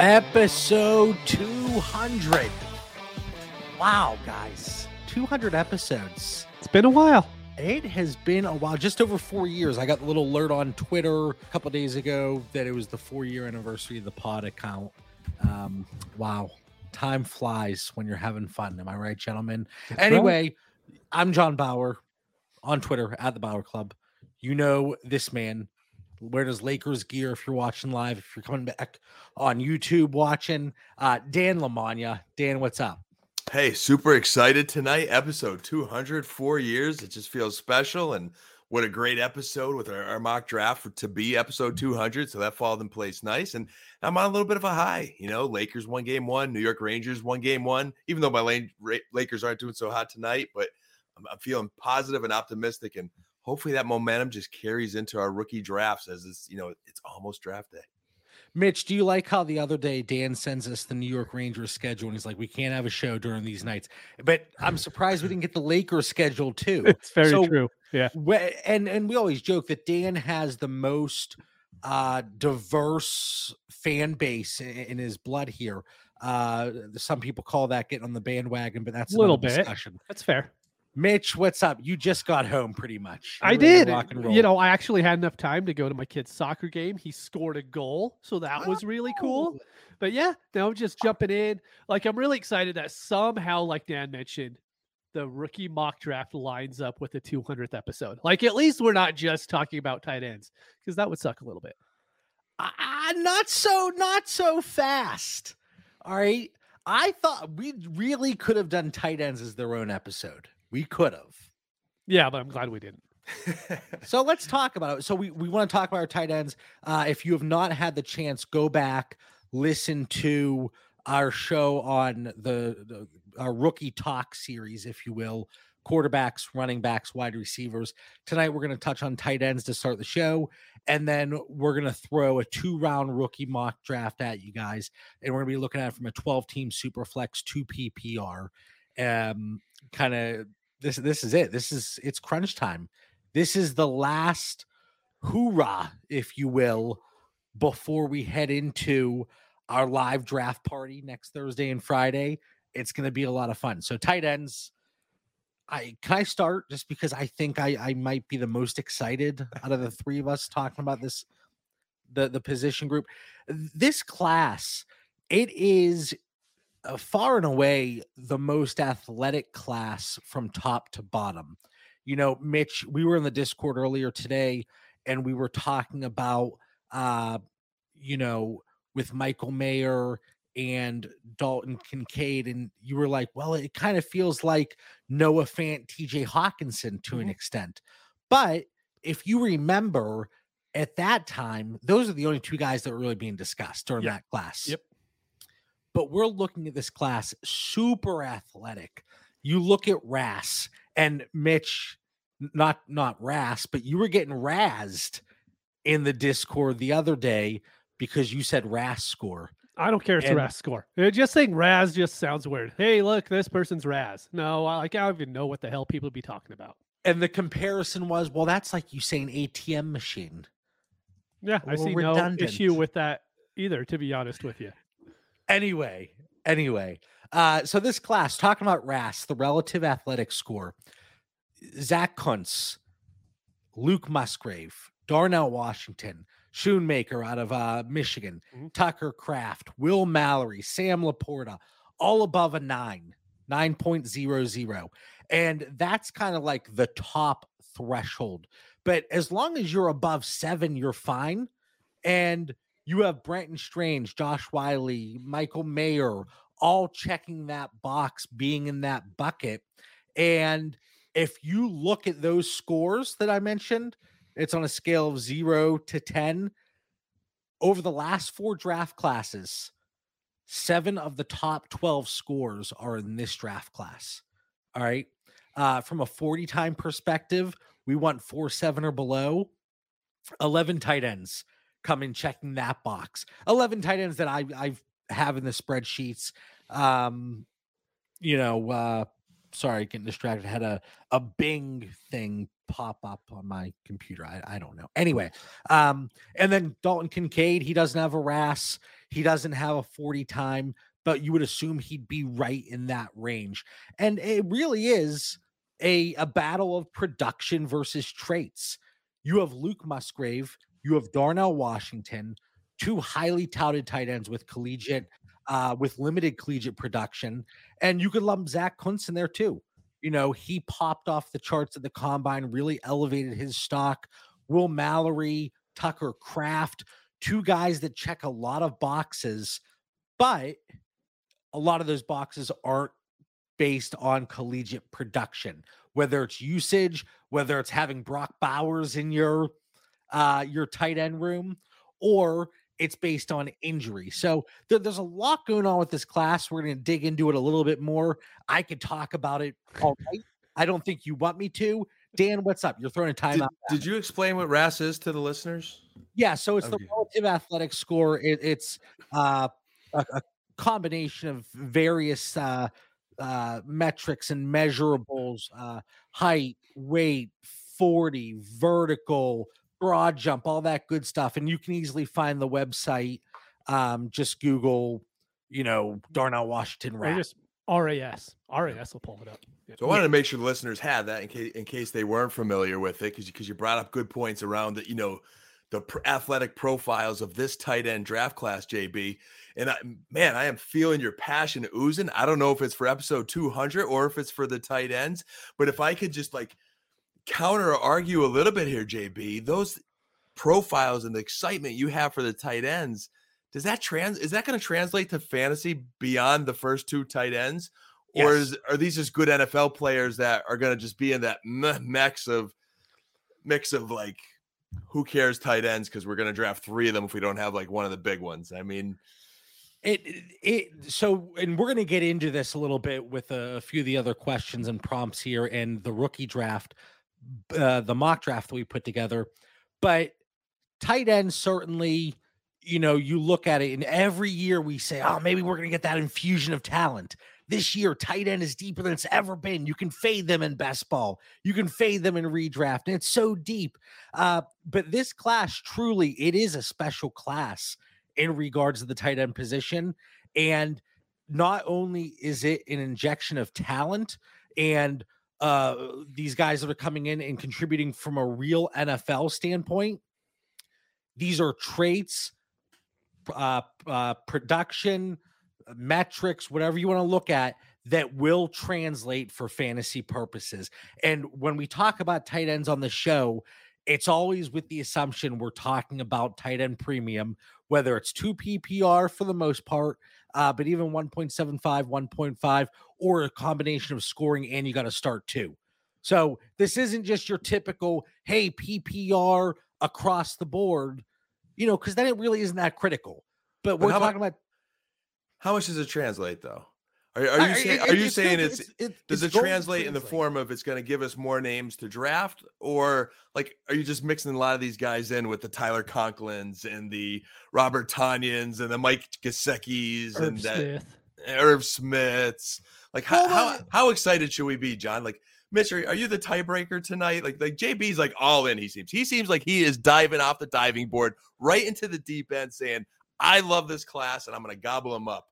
Episode 200. Wow, guys. 200 episodes. It's been a while. It has been a while, just over four years. I got the little alert on Twitter a couple days ago that it was the four year anniversary of the pod account. Um, wow, time flies when you're having fun. Am I right, gentlemen? That's anyway, I'm John Bauer on Twitter at the Bauer Club. You know this man. Where does Lakers gear if you're watching live? If you're coming back on YouTube watching, uh, Dan Lamagna. Dan, what's up? Hey, super excited tonight. Episode 200, four years. It just feels special. And what a great episode with our, our mock draft for, to be episode 200. So that followed in place nice. And I'm on a little bit of a high. You know, Lakers one game one, New York Rangers one game one, even though my Lakers aren't doing so hot tonight. But I'm, I'm feeling positive and optimistic. And hopefully that momentum just carries into our rookie drafts as it's, you know, it's almost draft day. Mitch, do you like how the other day Dan sends us the New York Rangers schedule and he's like, we can't have a show during these nights? But I'm surprised we didn't get the Lakers schedule too. It's very So, true. Yeah. wh- And and we always joke that Dan has the most uh diverse fan base i- in, his blood here. Uh some people call that getting on the bandwagon, but that's a Little little bit. discussion. That's fair. Mitch, what's up? You just got home pretty much. I You're to did. rock and roll. You know, I actually had enough time to go to my kid's soccer game. He scored a goal, so that was really cool. Oh. But yeah, now I'm just jumping in. Like I'm really excited that somehow, like Dan mentioned, the rookie mock draft lines up with the 200th episode. Like at least we're not just talking about tight ends because that would suck a little bit. Ah, not so, not so fast. All right. I thought we really could have done tight ends as their own episode. We could have. Yeah, but I'm glad we didn't. So let's talk about it. So we, we want to talk about our tight ends. Uh, if you have not had the chance, go back, listen to our show on the, the our rookie talk series, if you will. Quarterbacks, running backs, wide receivers. Tonight we're going to touch on tight ends to start the show, and then we're going to throw a two-round rookie mock draft at you guys, and we're going to be looking at it from a 12-team super flex, two PPR. Um, kind of this. This is it. This is it's crunch time. This is the last hoorah, if you will, before we head into our live draft party next Thursday and Friday. It's going to be a lot of fun. So tight ends. I can I start just because I think I I might be the most excited out of the three of us talking about this the the position group. This class, it is uh, far and away the most athletic class from top to bottom. You know, Mitch, we were in the Discord earlier today and we were talking about uh you know with Michael Mayer and Dalton Kincaid and you were like, well, it kind of feels like Noah Fant, TJ Hockenson to an Mhm. extent. But if you remember at that time, those are the only two guys that were really being discussed during Yep. that class. Yep. But we're looking at this class super athletic. You look at Ras and Mitch, not not Ras, but you were getting razzed in the Discord the other day because you said Ras score. I don't care if it's And- Raz score. Uh, Just saying Raz just sounds weird. Hey, look, this person's Raz. No, I, like I don't even know what the hell people would be talking about. And the comparison was, well, that's like you saying ATM machine. Yeah, I see no issue with that either, to be honest with you. Anyway, anyway, uh, so this class talking about RAS, the relative athletic score, Zach Kuntz, Luke Musgrave, Darnell Washington, Schoonmaker out of uh, Michigan, Mhm. Tucker Kraft, Will Mallory, Sam Laporta, all above a nine, 9.00. And that's kind of like the top threshold. But as long as you're above seven, you're fine. And you have Brenton Strange, Josh Whyle, Michael Mayer, all checking that box, being in that bucket. And if you look at those scores that I mentioned, it's on a scale of zero to 10. Over the last four draft classes, seven of the top 12 scores are in this draft class. All right. Uh, from a 40 time perspective, we want four, seven or below. 11 tight ends come in checking that box. 11 tight ends that I I have in the spreadsheets. Um, you know, uh, sorry, getting distracted. I Had a a Bing thing pop up on my computer. I, I don't know. Anyway, um, and then Dalton Kincaid, he doesn't have a RAS. He doesn't have a 40 time, but you would assume he'd be right in that range. And it really is a, a battle of production versus traits. You have Luke Musgrave, you have Darnell Washington, two highly touted tight ends with collegiate, uh, with limited collegiate production, and you could lump Zach Kuntz in there too. You know, he popped off the charts at the combine, really elevated his stock. Will Mallory, Tucker Kraft, two guys that check a lot of boxes, but a lot of those boxes aren't based on collegiate production, whether it's usage, whether it's having Brock Bowers in your uh your tight end room, or it's based on injury. So there, there's a lot going on with this class. We're going to dig into it a little bit more. I could talk about it all night. I don't think you want me to. Dan, what's up? You're throwing a Did, timeout. did you explain what RAS is to the listeners? Yeah, so it's Okay. the relative athletic score. It, it's uh, a, a combination of various uh, uh, metrics and measurables: uh, height, weight, forty, vertical, broad jump, all that good stuff. And you can easily find the website. Um, just Google, you know, Darnell Washington Or rap. just RAS. RAS will pull it up. So I wanted to make sure the listeners had that in case in case they weren't familiar with it, because because you brought up good points around the you know the athletic profiles of this tight end draft class, JB. And I, man, I am feeling your passion oozing. I don't know if it's for episode 200 or if it's for the tight ends, but if I could just like counter argue a little bit here, JB, those profiles and the excitement you have for the tight ends, does that trans is that going to translate to fantasy beyond the first two tight ends? Or Yes. is, are these just good NFL players that are going to just be in that mix of mix of like who cares tight ends because we're going to draft three of them if we don't have like one of the big ones. I mean, It it so and we're gonna get into this a little bit with a, a few of the other questions and prompts here and the rookie draft, uh, the mock draft that we put together. But tight end certainly, you know, you look at it and every year we say, oh, maybe we're gonna get that infusion of talent. This year, tight end is deeper than it's ever been. You can fade them in best ball. You can fade them in redraft, and it's so deep. Uh, but this class truly, it is a special class in regards to the tight end position. And not only is it an injection of talent and uh, these guys that are coming in and contributing from a real NFL standpoint, these are traits, uh, uh, production, metrics, whatever you want to look at that will translate for fantasy purposes. And when we talk about tight ends on the show, it's always with the assumption we're talking about tight end premium, whether it's 2 PPR for the most part, uh, but even 1.75, 1.5, or a combination of scoring and you got to start two. So this isn't just your typical, hey, PPR across the board, you know, because then it really isn't that critical. But But we're about- talking about how much does it translate though? Are, are you saying, are you it's saying it's, does it's it translate in the form of it's going to give us more names to draft or like are you just mixing a lot of these guys in with the Tyler Conklins and the Robert Tonyans and the Mike Gesicki's Herb and that Smith. Irv Smiths. Like how, how how excited should we be, John? Like Mitch, are, are you the tiebreaker tonight? Like like JB's like all in. He seems he seems like he is diving off the diving board right into the deep end, saying, "I love this class and I'm going to gobble them up."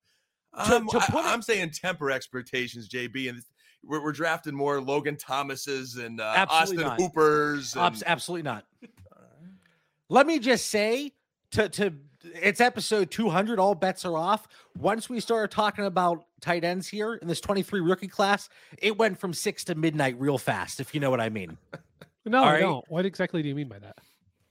To- I'm, to put it- I, am saying temper expectations, JB, and we're, we're drafting more Logan Thomases and uh, Austin not. Hoopers. Abs- And, absolutely not. Let me just say to to it's episode 200 all bets are off once we started talking about tight ends here in this 23 rookie class it went from 6 to midnight real fast if you know what i mean No, I right. don't. What exactly do you mean by that?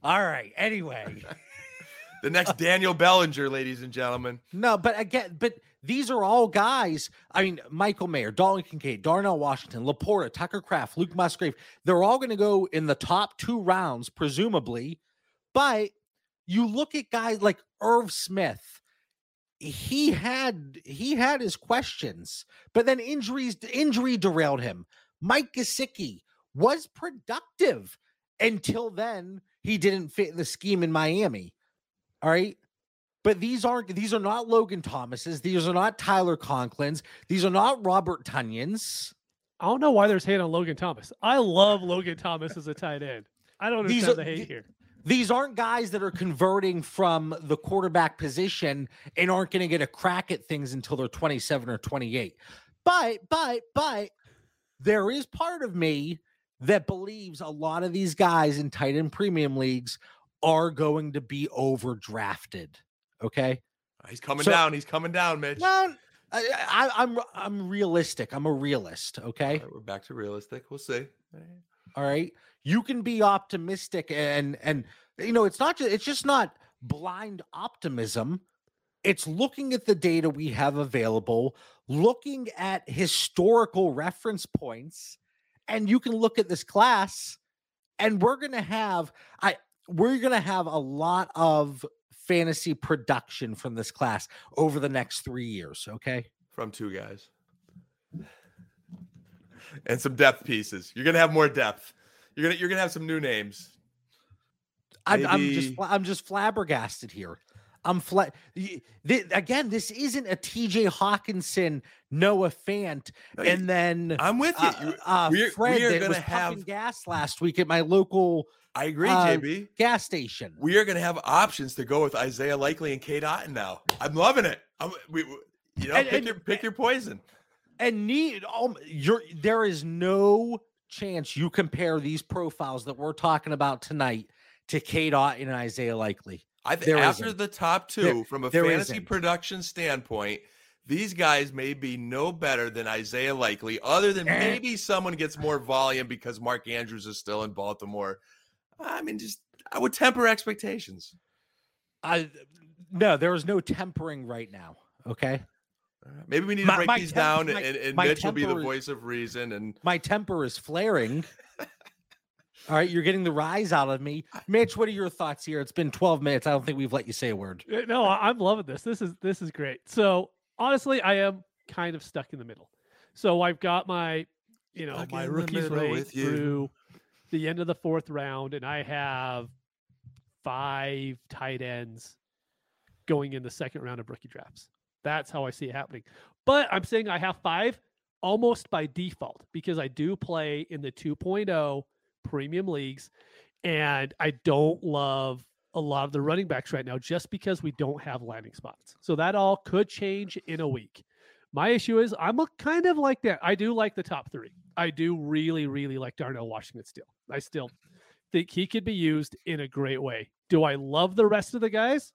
all right anyway the next Daniel Bellinger, ladies and gentlemen. no but again but these are all guys i mean michael mayer dalton kincaid darnell washington laporta tucker kraft luke musgrave they're all going to go in the top two rounds presumably. But you look at guys like irv smith he had he had his questions but then injuries injury derailed him. Mike gesicki was productive until then he didn't fit the scheme in miami all right but these aren't these are not Logan Thomases. These are not Tyler Conklins. These are not Robert Tonyans. I don't know why there's hate on Logan Thomas. I love Logan Thomas as a tight end. I don't These understand are- the hate here. these aren't guys that are converting from the quarterback position and aren't going to get a crack at things until they're 27 or 28. But, but, but there is part of me that believes a lot of these guys in tight end premium leagues are going to be overdrafted. Okay. Uh, he's coming So- down. He's coming down, Mitch. Well, I, I, I'm I'm realistic. I'm a realist. Okay. Right, we're back to realistic. We'll see. All right. You can be optimistic and and you know it's not just it's just not blind optimism. It's looking at the data we have available, looking at historical reference points, and you can look at this class and we're to have I we're going to have a lot of fantasy production from this class over the next 3 years, okay? From two guys. And some depth pieces. You're gonna have more depth. You're gonna you're gonna have some new names. I'm, I'm just I'm just flabbergasted here. I'm flat. again, this isn't a TJ Hockenson, Noah Fant, and then I'm with you. uh, uh, we're- Fred we are gonna was have- gas last week at my local I agree, uh, JB. gas station. We are gonna have options to go with Isaiah Likely and Cade Otton now. I'm loving it. I'm, we, you know, And- pick and- your pick your poison. and need um, you're there is no chance you compare these profiles that we're talking about tonight to Cade Otton and Isaiah Likely. I think after isn't. the top two, There- from a fantasy isn't. production standpoint, these guys may be no better than Isaiah Likely, other than Eh. maybe someone gets more volume because Mark Andrews is still in Baltimore. I mean, just I would temper expectations. I no, there is no tempering right now. Okay. Maybe we need to My- break my these temp- down, my- and, and Mitch will be the is- voice of reason. And my temper is flaring. All right, you're getting the rise out of me. Mitch, what are your thoughts here? It's been 12 minutes. I don't think we've let you say a word. Uh, No, I- I'm loving this. This is this is great. So honestly, I am kind of stuck in the middle. So I've got my, you know, Stuck my in the rookies middle rate with you. through the end of the fourth round, and I have five tight ends going in the second round of rookie drafts. That's how I see it happening. But I'm saying I have five almost by default because I do play in the 2.0 premium leagues and I don't love a lot of the running backs right now just because we don't have landing spots. So that all could change in a week. My issue is I'm a kind of like that. I do like the top three. I do really, really like Darnell Washington still. I still think he could be used in a great way. Do I love the rest of the guys?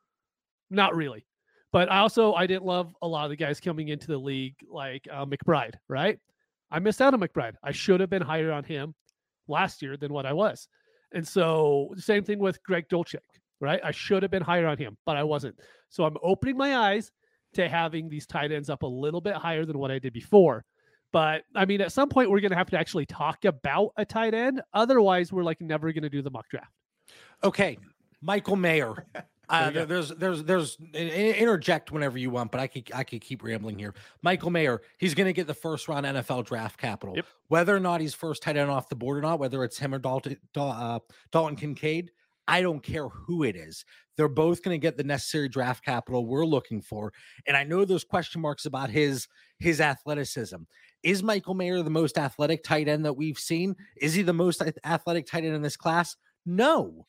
Not really. But I also I didn't love a lot of the guys coming into the league like uh, McBride, right? I missed out on McBride. I should have been higher on him last year than what I was. And so the same thing with Greg Dulcich, right? I should have been higher on him, but I wasn't. So I'm opening my eyes to having these tight ends up a little bit higher than what I did before. But I mean, at some point we're going to have to actually talk about a tight end. Otherwise, we're like never going to do the mock draft. Okay, Michael Mayer. Uh, there- there's there's there's in- in- interject whenever you want, but I could I could keep rambling here. Michael Mayer, he's going to get the first round NFL draft capital. Yep. Whether or not he's first tight end off the board or not, whether it's him or Dalton Dal- uh, Dalton Kincaid, I don't care who it is. They're both going to get the necessary draft capital we're looking for. And I know there's question marks about his his athleticism. Is Michael Mayer the most athletic tight end that we've seen? Is he the most athletic tight end in this class? No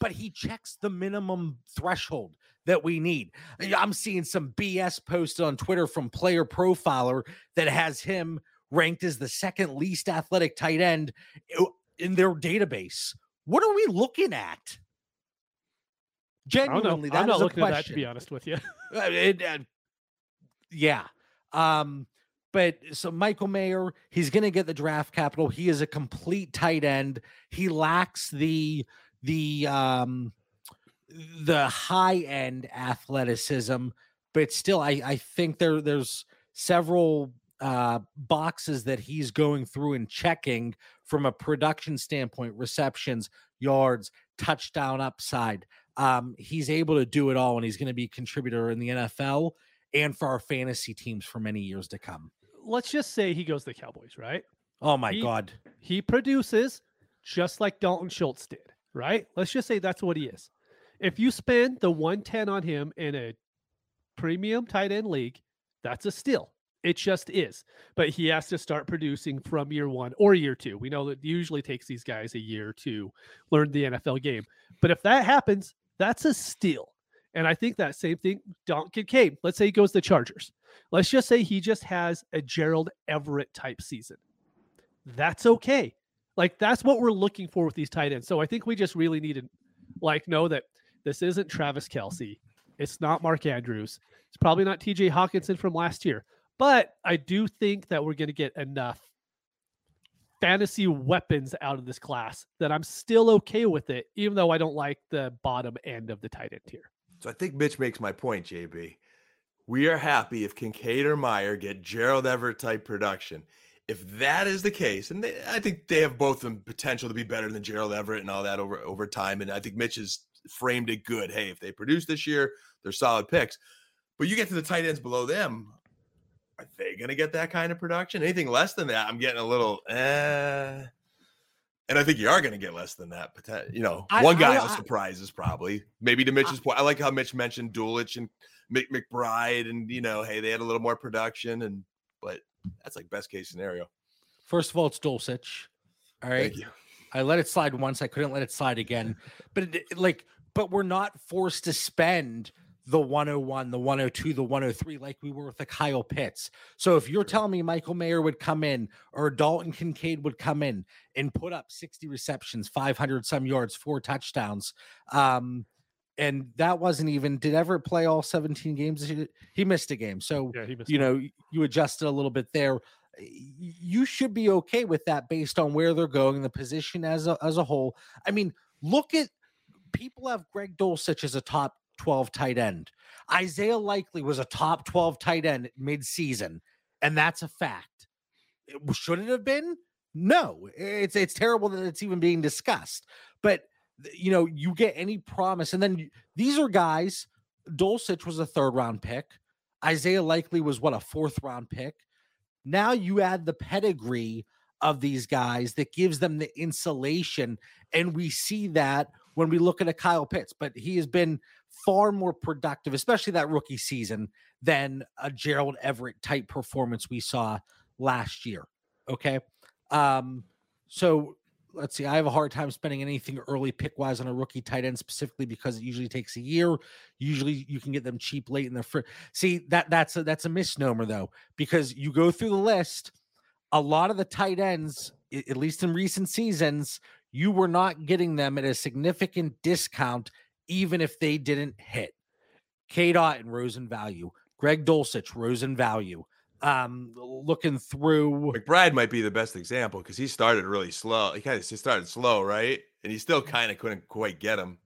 but he checks the minimum threshold that we need. I'm seeing some BS posted on Twitter from Player Profiler that has him ranked as the second least athletic tight end in their database. What are we looking at? I don't know. Genuinely, I'm not is a looking at that to be honest with you. Uh, it, uh, yeah. Um, but so Michael Mayer, he's going to get the draft capital. He is a complete tight end. He lacks the the um the high end athleticism, but still, I I think there there's several uh boxes that he's going through and checking from a production standpoint receptions yards touchdown upside. Um he's able to do it all and he's going to be a contributor in the nfl and for our fantasy teams for many years to come. Let's just say he goes to the Cowboys, right? oh my He- god. he produces just like Dalton Schultz did, right? Let's just say that's what he is. If you spend the 110 on him in a premium tight end league, that's a steal. It just is. But he has to start producing from year one or year two. We know that usually takes these guys a year to learn the NFL game. But if that happens, that's a steal. And I think that same thing, Dalton Kincaid, let's say he goes to Chargers. Let's just say he just has a Gerald Everett type season. That's okay. Like that's what we're looking for with these tight ends. So I think we just really need to like know that this isn't Travis Kelce. It's not Mark Andrews. It's probably not TJ Hockenson from last year. But I do think that we're going to get enough fantasy weapons out of this class that I'm still okay with it, even though I don't like the bottom end of the tight end tier. So I think Mitch makes my point, JB. We are happy if Kincaid or Mayer get Gerald Everett type production. If that is the case, and they, I think they have both the potential to be better than Gerald Everett and all that over over time, and I think Mitch has framed it good. Hey, if they produce this year, they're solid picks. But you get to the tight ends below them, are they going to get that kind of production? Anything less than that, I'm getting a little eh. And I think you are going to get less than that. But you know, I- one guy I- will surprise us probably. Maybe to Mitch's point, I like how Mitch mentioned Dulich and Mick McBride, and you know, hey, they had a little more production, and that's like best case scenario. First of all, it's Dulcich. All right. Thank you. I let it slide once. I couldn't let it slide again. But it- like, but we're not forced to spend the 101, the 102, the 103 like we were with the Kyle Pitts. So if you're telling me Michael Mayer would come in or Dalton Kincaid would come in and put up 60 receptions, 500 some yards, four touchdowns, um, and that wasn't even did Everett play all 17 games? He missed a game. So Yeah, you know you adjusted a little bit there. You should be okay with that based on where they're going the position as a, as a whole. I mean look at people have greg dulcich as a top 12 tight end. Isaiah likely was a top 12 tight end mid-season and that's a fact. It- should it have been? No it's it's terrible that it's even being discussed but you know you get any promise and then these are guys dulcich was a third round pick Isaiah likely was what a fourth round pick. Now you add the pedigree of these guys that gives them the insulation. And we see that when we look at a Kyle Pitts, but he has been far more productive, especially that rookie season, than a Gerald Everett type performance we saw last year. Okay. Um, so let's see. I have a hard time spending anything early pick wise on a rookie tight end specifically because it usually takes a year. Usually you can get them cheap late in the first. See that that's a that's a misnomer though because you go through the list, a lot of the tight ends, at least in recent seasons, you were not getting them at a significant discount, even if they didn't hit. Cade Otton rose in value. Greg Dulcich rose in value. Um, looking through. McBride might be the best example because he started really slow. He kind of started slow, right? And he still kind of couldn't quite get him.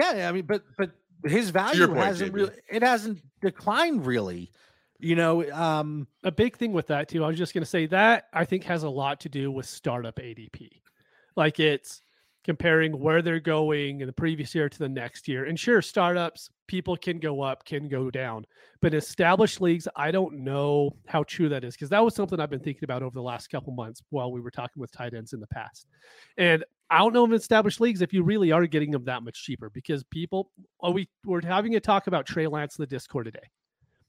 Yeah, I mean, but but his value point, hasn't JB. really it hasn't declined really. You know, um, a big thing with that too. I was just going to say that I think has a lot to do with startup ADP. Like it's comparing where they're going in the previous year to the next year. And sure, startups, people can go up, can go down. But established leagues, I don't know how true that is because that was something I've been thinking about over the last couple months while we were talking with tight ends in the past. And I don't know in established leagues if you really are getting them that much cheaper because people, oh, we we're having a talk about Trey Lance in the Discord today.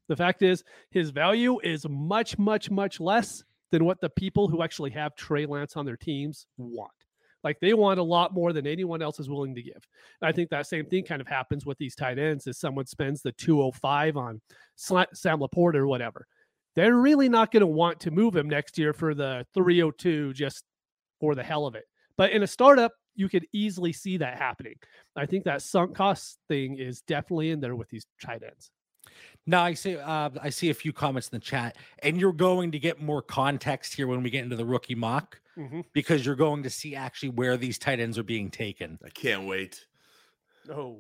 The fact is, his value is much, much, much less than what the people who actually have Trey Lance on their teams want. Like they want a lot more than anyone else is willing to give. And I think that same thing kind of happens with these tight ends as someone spends the 205 on Sam Laporta or whatever. They're really not going to want to move him next year for the 302 just for the hell of it. But in a startup, you could easily see that happening. I think that sunk cost thing is definitely in there with these tight ends. Now I see uh, I see a few comments in the chat, and you're going to get more context here when we get into the rookie mock Mm-hmm. because you're going to see actually where these tight ends are being taken. I can't wait. Oh,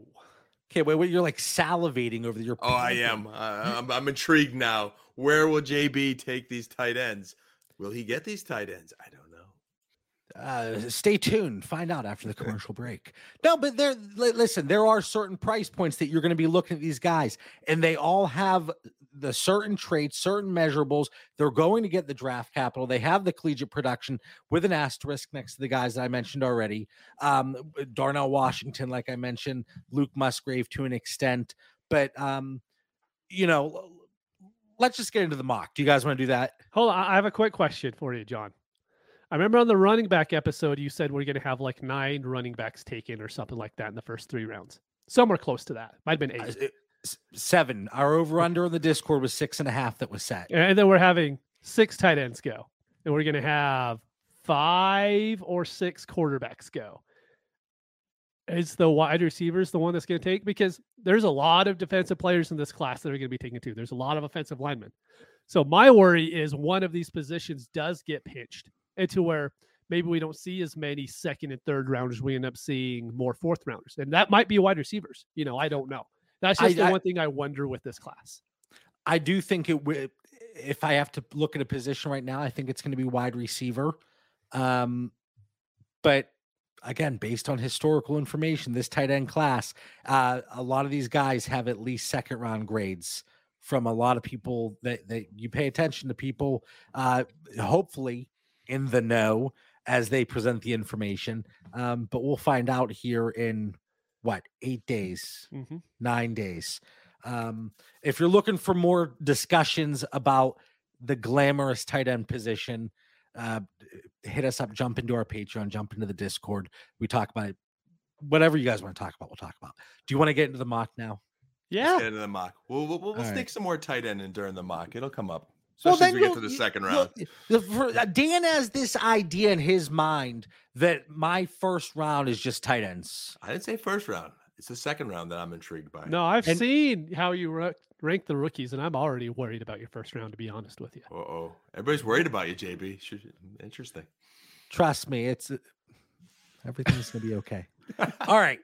Okay, wait, wait, you're like salivating over your. Oh, I am. I, I'm, I'm intrigued now. Where will JB take these tight ends? Will he get these tight ends? I don't know. Uh, stay tuned. Find out after the commercial break. No, but there. Listen, there are certain price points that you're going to be looking at these guys, and they all have the certain traits, certain measurables. They're going to get the draft capital. They have the collegiate production with an asterisk next to the guys that I mentioned already. Um, Darnell Washington, like I mentioned, Luke Musgrave to an extent, but um, you know, let's just get into the mock. Do you guys want to do that? Hold on. I have a quick question for you, John. I remember on the running back episode, you said we're going to have like nine running backs taken or something like that in the first three rounds. Somewhere close to that. Might have been eight. Uh, s- Seven. Our over under on the Discord was six and a half that was set. And then we're having six tight ends go. And we're going to have five or six quarterbacks go. Is the wide receivers the one that's going to take? Because there's a lot of defensive players in this class that are going to be taken too. There's a lot of offensive linemen. So my worry is one of these positions does get pinched into where maybe we don't see as many second and third rounders. We end up seeing more fourth rounders. And that might be wide receivers. You know, I don't know. That's I- just the I- one thing I wonder with this class. I do think it would. If I have to look at a position right now, I think it's going to be wide receiver. Um, but again, based on historical information, this tight end class, uh, a lot of these guys have at least second round grades from a lot of people that, that you pay attention to people, uh, hopefully in the know as they present the information. Um, but we'll find out here in what eight days, Mm-hmm. nine days. Um, if you're looking for more discussions about the glamorous tight end position, uh, hit us up, jump into our Patreon, jump into the Discord. We talk about it. Whatever you guys want to talk about, we'll talk about. Do you want to get into the mock now? Yeah. Let's get into the mock. We'll we'll, we'll, we'll sneak right. some more tight end in during the mock. It'll come up, Well, then as we get you'll- to the second round. the- for- uh, Dan has this idea in his mind that my first round is just tight ends. I didn't say first round. It's the second round that I'm intrigued by. No, I've And- seen how you ra- rank the rookies, and I'm already worried about your first round. To be honest with you, Uh oh. Everybody's worried about you, JB. Should, interesting. Trust me, it's uh, everything's gonna be okay. All right,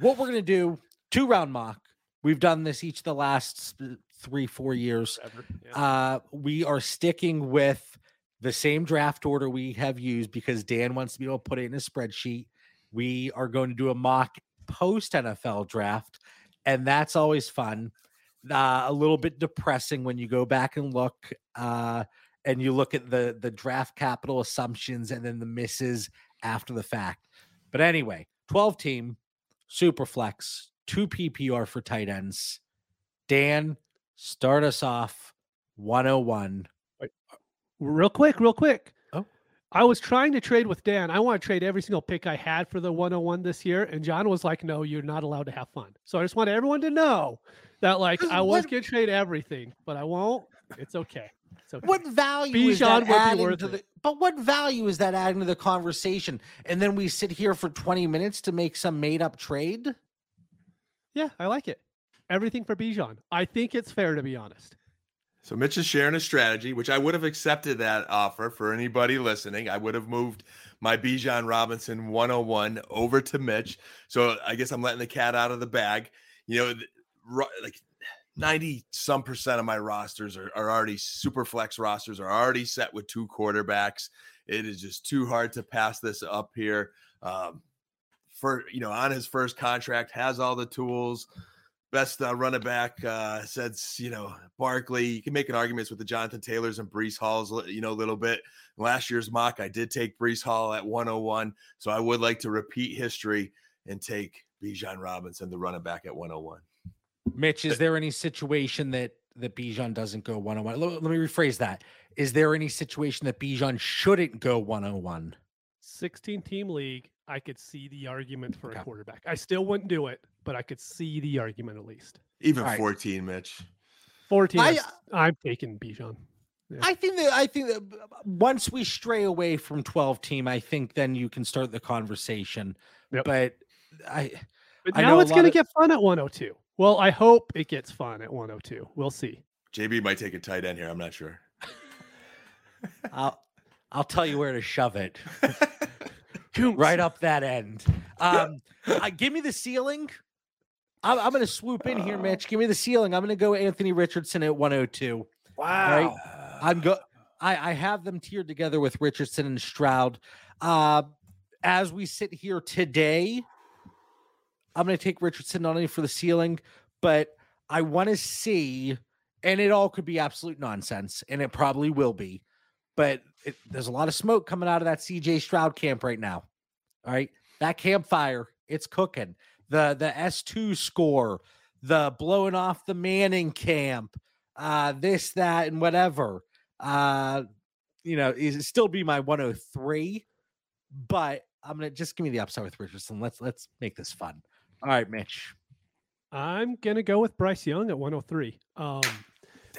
what we're gonna do two round mock. We've done this each of the last three four years. Yeah. Uh, we are sticking with the same draft order we have used because Dan wants to be able to put it in a spreadsheet. We are going to do a mock post NFL draft, and that's always fun. Uh, a little bit depressing when you go back and look uh, and you look at the the draft capital assumptions and then the misses after the fact. But anyway, 12 team, super flex, two PPR for tight ends. Dan, start us off 101. Uh, real quick, real quick. Oh. I was trying to trade with Dan. I want to trade every single pick I had for the 101 this year, and John was like, "No, you're not allowed to have fun." So I just want everyone to know that, like, I was what- gonna trade everything, but I won't. It's okay. It's okay. What value is that adding to the but what value is that adding to the conversation? And then we sit here for 20 minutes to make some made up trade? Yeah, I like it. Everything for Bijan. I think it's fair to be honest. So Mitch is sharing a strategy, which I would have accepted that offer for anybody listening. I would have moved my Bijan Robinson 101 over to Mitch. So I guess I'm letting the cat out of the bag. You know, like 90 some percent of my rosters are, are already super flex rosters are already set with two quarterbacks. It is just too hard to pass this up here. Um, for you know, on his first contract, has all the tools best uh, running back uh, said, you know, Barkley. You can make an argument with the Jonathan Taylors and Breece Halls, you know, a little bit. Last year's mock, I did take Breece Hall at 101. So I would like to repeat history and take Bijan Robinson, the running back, at 101. Mitch, is there any situation that that Bijan doesn't go 101? Let, let me rephrase that. Is there any situation that Bijan shouldn't go 101? 16 team league, I could see the argument for Okay. a quarterback. I still wouldn't do it, but I could see the argument at least. Even All right. 14, Mitch. 14, I- uh, I'm, taking Bijan. Yeah. I think that I think that b- b- once we stray away from 12 team, I think then you can start the conversation. Yep. But I But I now know it's going to of- get fun at 102. Well, I hope it gets fun at 102. We'll see. JB might take a tight end here. I'm not sure. I'll I'll tell you where to shove it. right up that end. Um, uh, give me the ceiling. I'm, I'm going to swoop in here, Mitch. Give me the ceiling. I'm going to go Anthony Richardson at 102. wow. I'm go. I, I have them tiered together with Richardson and Stroud. Uh, as we sit here today, I'm going to take Richardson not only for the ceiling, but I want to see, and it all could be absolute nonsense, and it probably will be, but it, there's a lot of smoke coming out of that CJ Stroud camp right now. All right, that campfire, it's cooking. The the S2 score, the blowing off the Manning camp, uh, this, that, and whatever. Uh, you know, is still be my 103, but I'm gonna just give me the upside with Richardson. Let's let's make this fun. All right, Mitch. I'm gonna go with Bryce Young at 103. Um,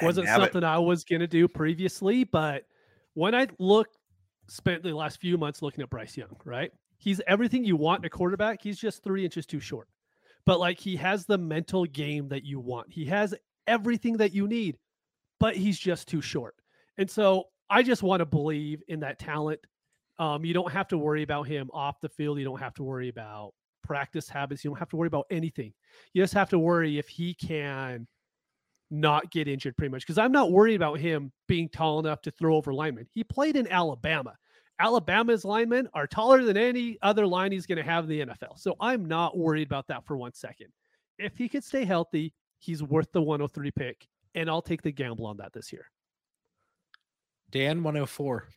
wasn't Dang, something I was gonna do previously, but when I look, spent the last few months looking at Bryce Young, right? He's everything you want in a quarterback. He's just three inches too short, but like he has the mental game that you want. He has everything that you need, but he's just too short. And so I just want to believe in that talent. Um, you don't have to worry about him off the field. You don't have to worry about practice habits. You don't have to worry about anything. You just have to worry if he can not get injured pretty much. Because I'm not worried about him being tall enough to throw over linemen. He played in Alabama. Alabama's linemen are taller than any other line he's going to have in the NFL. So I'm not worried about that for one second. If he could stay healthy, he's worth the 103 pick. And I'll take the gamble on that this year. Dan 104.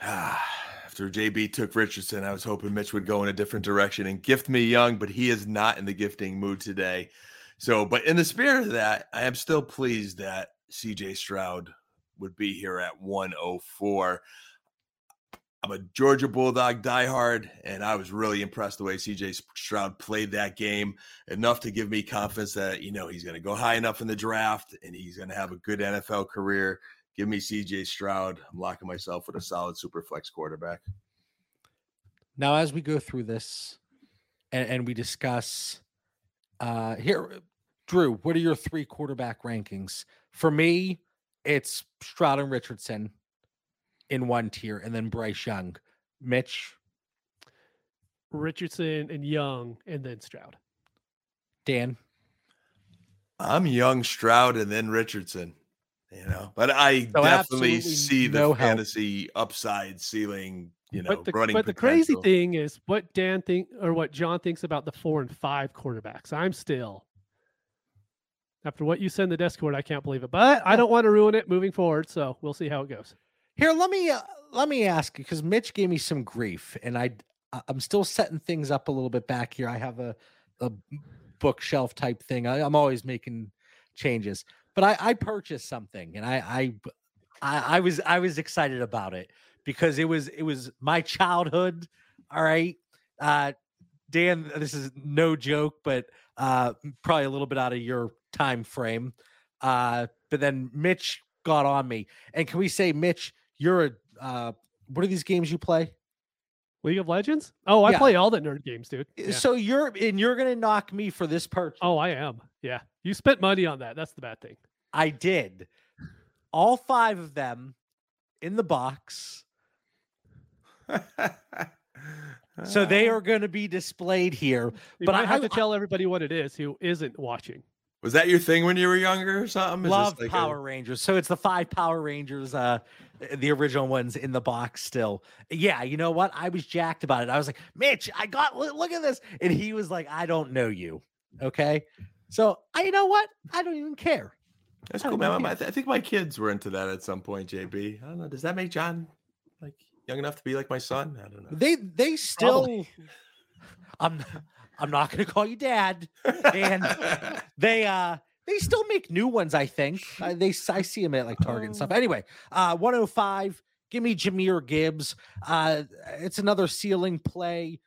After JB took Richardson, I was hoping Mitch would go in a different direction and gift me Young, but he is not in the gifting mood today. So, but in the spirit of that, I am still pleased that CJ Stroud would be here at 104. I'm a Georgia Bulldog diehard, and I was really impressed the way CJ Stroud played that game enough to give me confidence that you know he's going to go high enough in the draft and he's going to have a good NFL career. Give me CJ Stroud. I'm locking myself with a solid super flex quarterback. Now, as we go through this and, and we discuss uh here, Drew, what are your three quarterback rankings? For me, it's Stroud and Richardson in one tier, and then Bryce Young. Mitch, Richardson and Young, and then Stroud. Dan. I'm Young Stroud and then Richardson. You know, but I So definitely see the no help. fantasy upside ceiling. You know, but the, running. but the crazy thing is what Dan think or what John thinks about the four and five quarterbacks. I'm still after what you send the Discord, I can't believe it. But I don't want to ruin it moving forward, so we'll see how it goes. Here, let me uh, let me ask you because Mitch gave me some grief, and I I'm still setting things up a little bit back here. I have a a bookshelf type thing. I, I'm always making changes, but I I purchased something, and I I I, I was I was excited about it because it was it was my childhood. All right, uh, Dan, this is no joke, but uh, probably a little bit out of your time frame. Uh, but then Mitch got on me, and can we say, Mitch, you're a uh, what are these games you play? League of Legends? Oh, I Yeah. play all the nerd games, dude. Yeah. So you're and you're gonna knock me for this purchase. Oh, I am. Yeah. You spent money on that. That's the bad thing. I did. All five of them in the box. So they are going to be displayed here. You But might I- have I- to tell everybody what it is who isn't watching. Was that your thing when you were younger or something? Is Love like a- Power Rangers. So it's the five Power Rangers, uh, the original ones in the box still. Yeah, you know what? I was jacked about it. I was like, Mitch, I got look, look at this. And he was like, I don't know you. Okay. So I you know what? I don't even care. That's cool, man. My- I, th- I think my kids were into that at some point, JB. I don't know. Does that make John like young enough to be like my son? I don't know. They they still Probably. I'm I'm not gonna call you dad. And they uh they still make new ones, I think. Uh, they I see them at like Target and stuff. Anyway, uh 105. Give me Jahmyr Gibbs. Uh it's another ceiling play.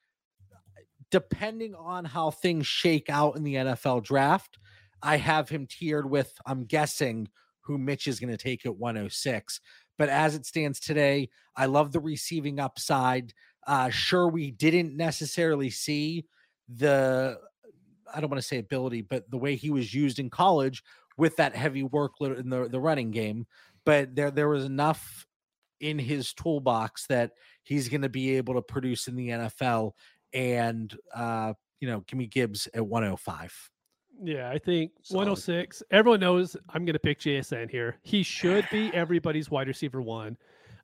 Depending on how things shake out in the NFL draft, I have him tiered with I'm guessing who Mitch is going to take at 106. But as it stands today, I love the receiving upside. Uh sure we didn't necessarily see the I don't want to say ability, but the way he was used in college with that heavy workload in the, the running game. But there there was enough in his toolbox that he's going to be able to produce in the NFL. And uh, you know, give me Gibbs at 105. Yeah, I think Solid. 106. Everyone knows I'm going to pick JSN here. He should be everybody's wide receiver one.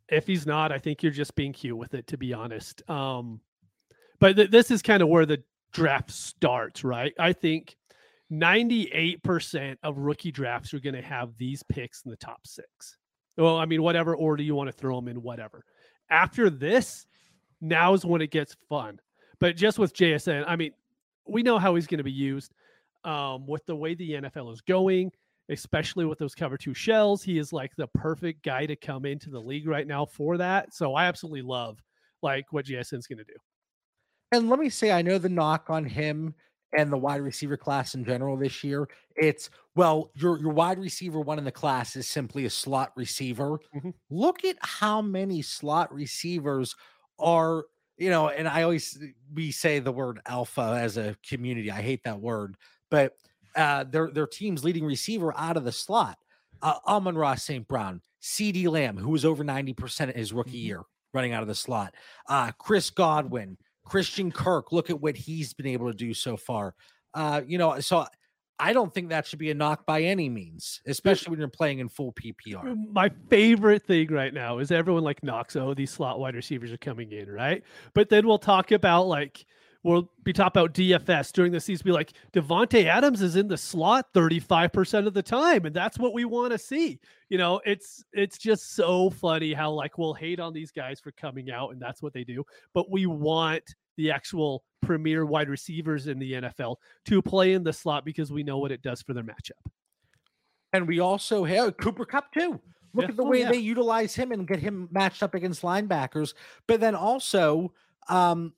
If he's not, I think you're just being cute with it, to be honest. Um, but th- this is kind of where the draft starts, right? I think 98% of rookie drafts are going to have these picks in the top six. Well, I mean, whatever order you want to throw them in, whatever. After this, now is when it gets fun. But just with JSN, I mean, we know how he's going to be used um, with the way the NFL is going. especially with those cover two shells. He is like the perfect guy to come into the league right now for that. So I absolutely love like what JSN's going to do. And let me say, I know the knock on him and the wide receiver class in general this year. It's well, your your wide receiver one in the class is simply a slot receiver. Mm-hmm. Look at how many slot receivers are, you know, and I always we say the word alpha as a community. I hate that word, but uh their their team's leading receiver out of the slot. Uh Amon-Ra St. Brown, CeeDee Lamb, who was over 90% in his rookie Mhm. year running out of the slot. Uh Chris Godwin, Christian Kirk, look at what he's been able to do so far. Uh, you know, so I don't think that should be a knock by any means, especially when you're playing in full PPR. My favorite thing right now is everyone like knocks, oh, these slot wide receivers are coming in, right? But then we'll talk about like we'll be talking about DFS during the season, be like Davante Adams is in the slot 35% of the time, and that's what we want to see. You know, it's it's just so funny how like we'll hate on these guys for coming out, and that's what they do, but we want the actual premier wide receivers in the NFL to play in the slot because we know what it does for their matchup. And we also have Cooper Kupp too. Look Yeah. at the Oh, way yeah. they utilize him and get him matched up against linebackers. But then also, um,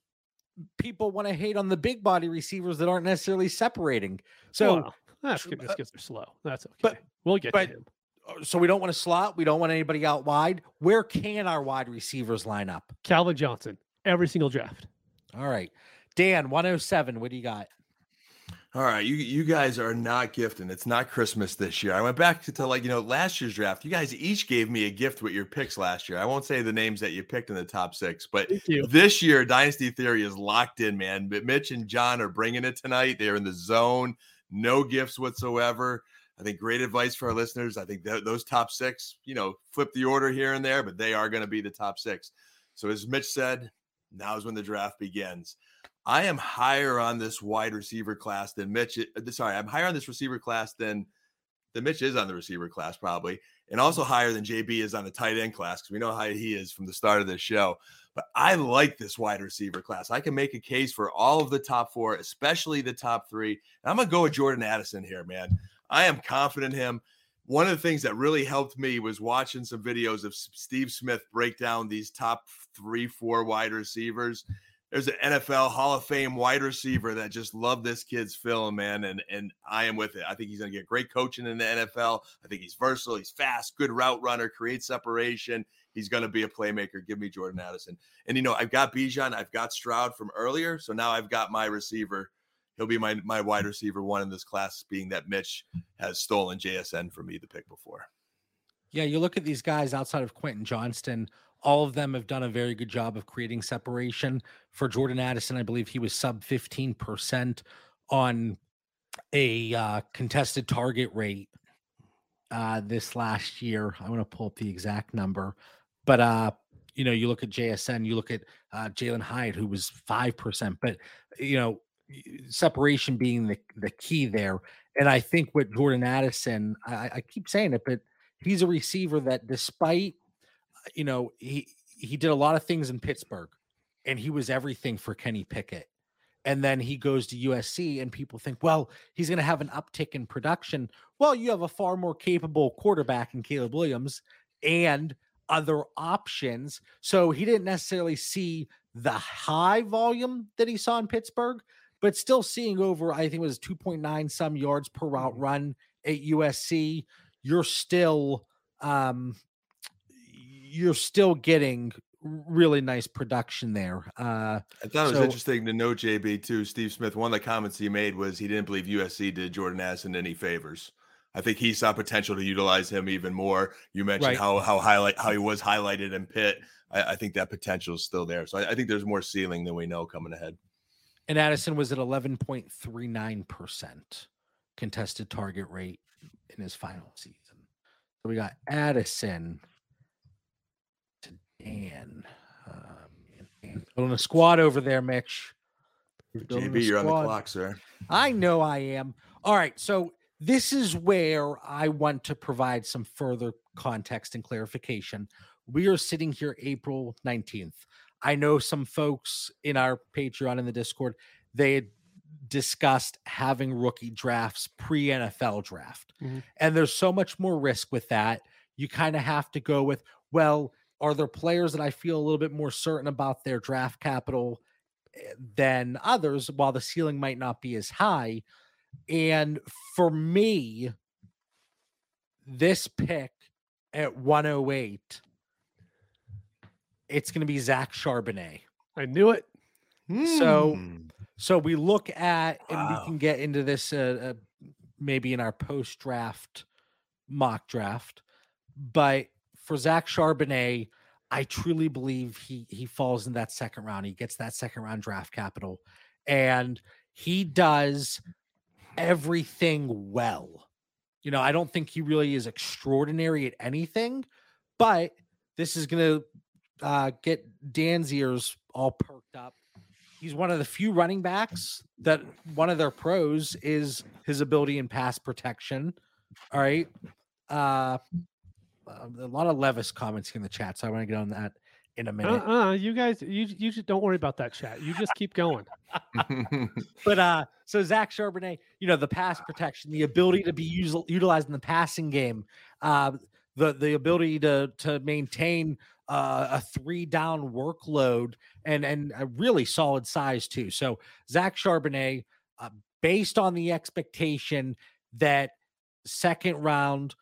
people want to hate on the big body receivers that aren't necessarily separating. So, Well, that's good because they're slow. That's okay. but- we'll get but- to him. uh, so we don't want to slot. We don't want anybody out wide. Where can our wide receivers line up? Calvin Johnson, every single draft. All right, Dan, 107. What do you got? All right, you you guys are not gifting. It's not Christmas this year. I went back to, to like you know last year's draft. You guys each gave me a gift with your picks last year. I won't say the names that you picked in the top six, but this year Dynasty Theory is locked in, man. But Mitch and John are bringing it tonight. They're in the zone. No gifts whatsoever. I think great advice for our listeners. I think th- those top six, you know, flip the order here and there, but they are going to be the top six. So as Mitch said, now is when the draft begins. I am higher on this wide receiver class than Mitch. Uh, sorry, I'm higher on this receiver class than than Mitch is on the receiver class, probably, and also mm-hmm. higher than JB is on the tight end class because we know how he is from the start of this show. But I like this wide receiver class. I can make a case for all of the top four, especially the top three. And I'm gonna go with Jordan Addison here, man. I am confident in him. One of the things that really helped me was watching some videos of Steve Smith break down these top three, four wide receivers there's an NFL Hall of Fame wide receiver that just loved this kid's film, man, and and I am with it. I think he's going to get great coaching in the NFL. I think he's versatile, he's fast, good route runner, creates separation. He's going to be a playmaker. Give me Jordan Addison. And you know, I've got Bijan, I've got Stroud from earlier, so now I've got my receiver. He'll be my my wide receiver one in this class, being that Mitch has stolen JSN from me the pick before. Yeah, you look at these guys outside of Quentin Johnston, all of them have done a very good job of creating separation. For Jordan Addison, I believe he was sub 15% on a uh, contested target rate uh, this last year. I want to pull up the exact number, but uh, you know, you look at JSN, you look at uh, Jalen Hyatt, who was 5%, but you know, separation being the, the key there. And I think with Jordan Addison, I, I keep saying it, but he's a receiver that despite you know he he did a lot of things in Pittsburgh and he was everything for Kenny Pickett. And then he goes to USC and people think well he's going to have an uptick in production. Well you have a far more capable quarterback in Caleb Williams and other options. So he didn't necessarily see the high volume that he saw in Pittsburgh but still seeing over I think it was 2.9 some yards per route run at USC you're still um you're still getting really nice production there. Uh I thought it was So- interesting to note, JB, too. Steve Smith, one of the comments he made was he didn't believe USC did Jordan Addison any favors. I think he saw potential to utilize him even more. You mentioned Right. how how highlight how he was highlighted in Pitt. I, I think that potential is still there. So I, I think there's more ceiling than we know coming ahead. and Addison was at 11.39% contested target rate in his final season. So we got Addison Dan. Um, Dan building a squad over there, Mitch. He's JB, you're on the clock, sir. I know I am. All right. So this is where I want to provide some further context and clarification. We are sitting here April 19th. I know some folks in our Patreon in the Discord, they had discussed having rookie drafts pre NFL draft. Mhm. And there's so much more risk with that. You kind of have to go with, well, are there players that I feel a little bit more certain about their draft capital eh, than others, while the ceiling might not be as high? And for me, this pick at 108, it's going to be Zach Charbonnet. I knew it. So- Hmm. So we look at, and we can get into this uh, uh, maybe in our post draft mock draft. But for Zach Charbonnet, I truly believe he he falls in that second round. He gets that second round draft capital, and he does everything well. You know, I don't think he really is extraordinary at anything, but this is going to uh, get Dan's ears all perked up he's one of the few running backs that one of their pros is his ability in pass protection. All right. Uh, uh, a lot of Levis comments in the chat, so I want to get on that in a minute. Uh-uh, you guys, you you just don't worry about that chat. You just keep going. But uh, so Zach Charbonnet, you know, the pass protection, the ability to be used, utilized in the passing game, uh, the the ability to to maintain uh, a three down workload and and a really solid size too. So Zach Charbonnet, uh, based on the expectation that second round,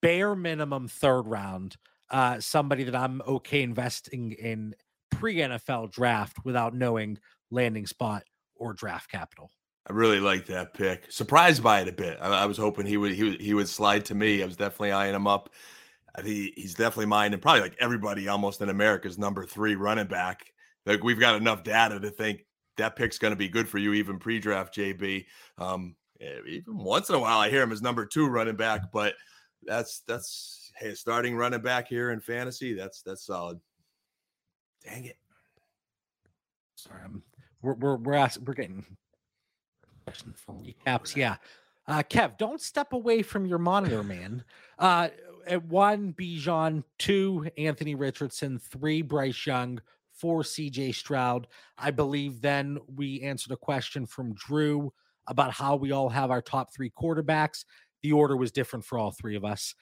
bare minimum third round, uh, somebody that I'm okay investing in pre NFL draft without knowing landing spot or draft capital. I really like that pick. Surprised by it a bit. I, I was hoping he would he would he would slide to me. I was definitely eyeing him up. I think he's definitely mine, and probably like everybody almost in America's number three running back. Like we've got enough data to think that pick's going to be good for you, even pre-draft, JB. Um, eh, even once in a while, I hear him as number two running back, but that's that's hey, starting running back here in fantasy. That's that's solid. Dang it. Sorry, I'm, we're we're we're asking, we're getting caps. Yeah, uh, Kev, don't step away from your monitor, man. Uh, at one, Bijan, two, Anthony Richardson, three, Bryce Young, four, CJ Stroud. I believe then we answered a question from Drew about how we all have our top three quarterbacks. The order was different for all three of us.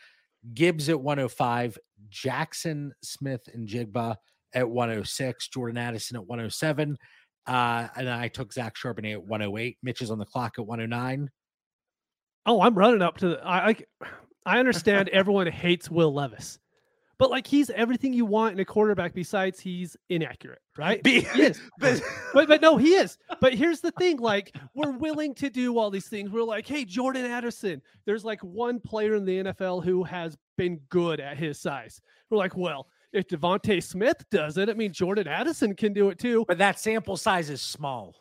Gibbs at 105, Jackson, Smith, and Jigba at 106, Jordan Addison at 107. Uh, and I took Zach Charbonnet at 108. Mitch is on the clock at 109. Oh, I'm running up to the. I I, I understand everyone hates Will Levis, but like he's everything you want in a quarterback. Besides, he's inaccurate, right? Be- He is. but- but but no, he is. But here's the thing: like we're willing to do all these things. We're like, hey, Jordan Addison. There's like one player in the NFL who has been good at his size. We're like, well, if DeVonta Smith does it, I mean, Jordan Addison can do it too. but that sample size is small.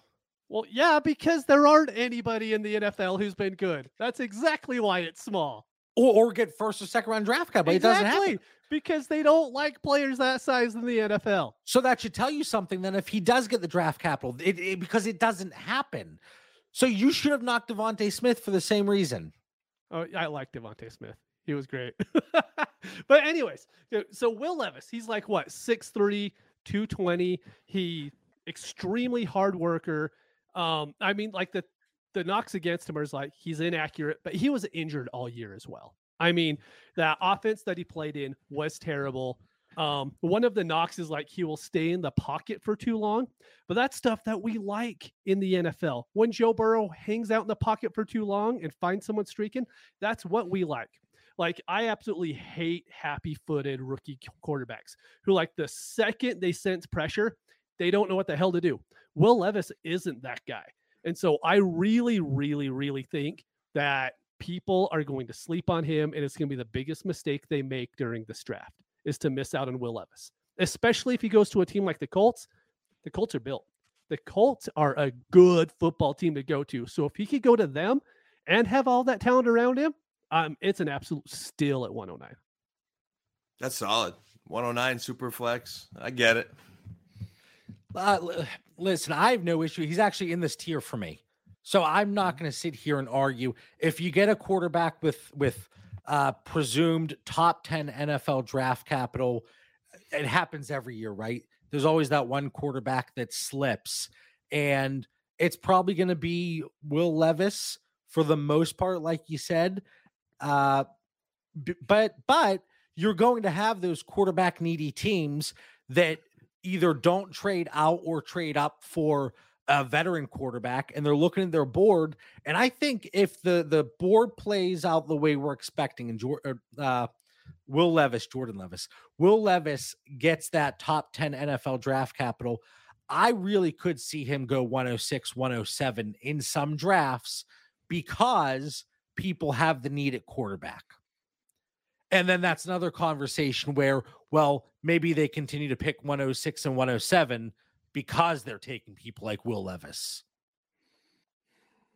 Well, yeah, because there aren't anybody in the NFL who's been good. That's exactly why it's small. Or, or get first or second round draft capital. It doesn't happen. because they don't like players that size in the NFL. So that should tell you something. Then, if he does get the draft capital, it, it- because it doesn't happen. So you should have knocked DeVonta Smith for the same reason. Oh, I like DeVonta Smith. He was great. but anyways, so- so Will Levis, he's like what 6'3", 220. He extremely hard worker. Um, I mean, like the the knocks against him is like he's inaccurate, but he was injured all year as well. I mean, that offense that he played in was terrible. Um, one of the knocks is like he will stay in the pocket for too long, but that's stuff that we like in the NFL. When Joe Burrow hangs out in the pocket for too long and finds someone streaking, that's what we like. Like, I absolutely hate happy footed rookie quarterbacks who, like, the second they sense pressure, they don't know what the hell to do. Will Levis isn't that guy. And so I really, really, really think that people are going to sleep on him and it's going to be the biggest mistake they make during this draft is to miss out on Will Levis, especially if he goes to a team like the Colts. The Colts are built. The Colts are a good football team to go to. So if he could go to them and have all that talent around him, um, it's an absolute steal at 109. That's solid. 109 super flex. I get it. Uh, li- listen, I have no issue. He's actually in this tier for me, so I'm not going to sit here and argue. If you get a quarterback with with uh, presumed top ten NFL draft capital, it happens every year, right? There's always that one quarterback that slips, and it's probably going to be Will Levis for the most part, like you said. Uh, but but you're going to have those quarterback needy teams that either don't trade out or trade up for a veteran quarterback and they're looking at their board and i think if the the board plays out the way we're expecting and uh, will levis jordan levis will levis gets that top 10 nfl draft capital i really could see him go 106 107 in some drafts because people have the need at quarterback and then that's another conversation where, well, maybe they continue to pick 106 and 107 because they're taking people like Will Levis.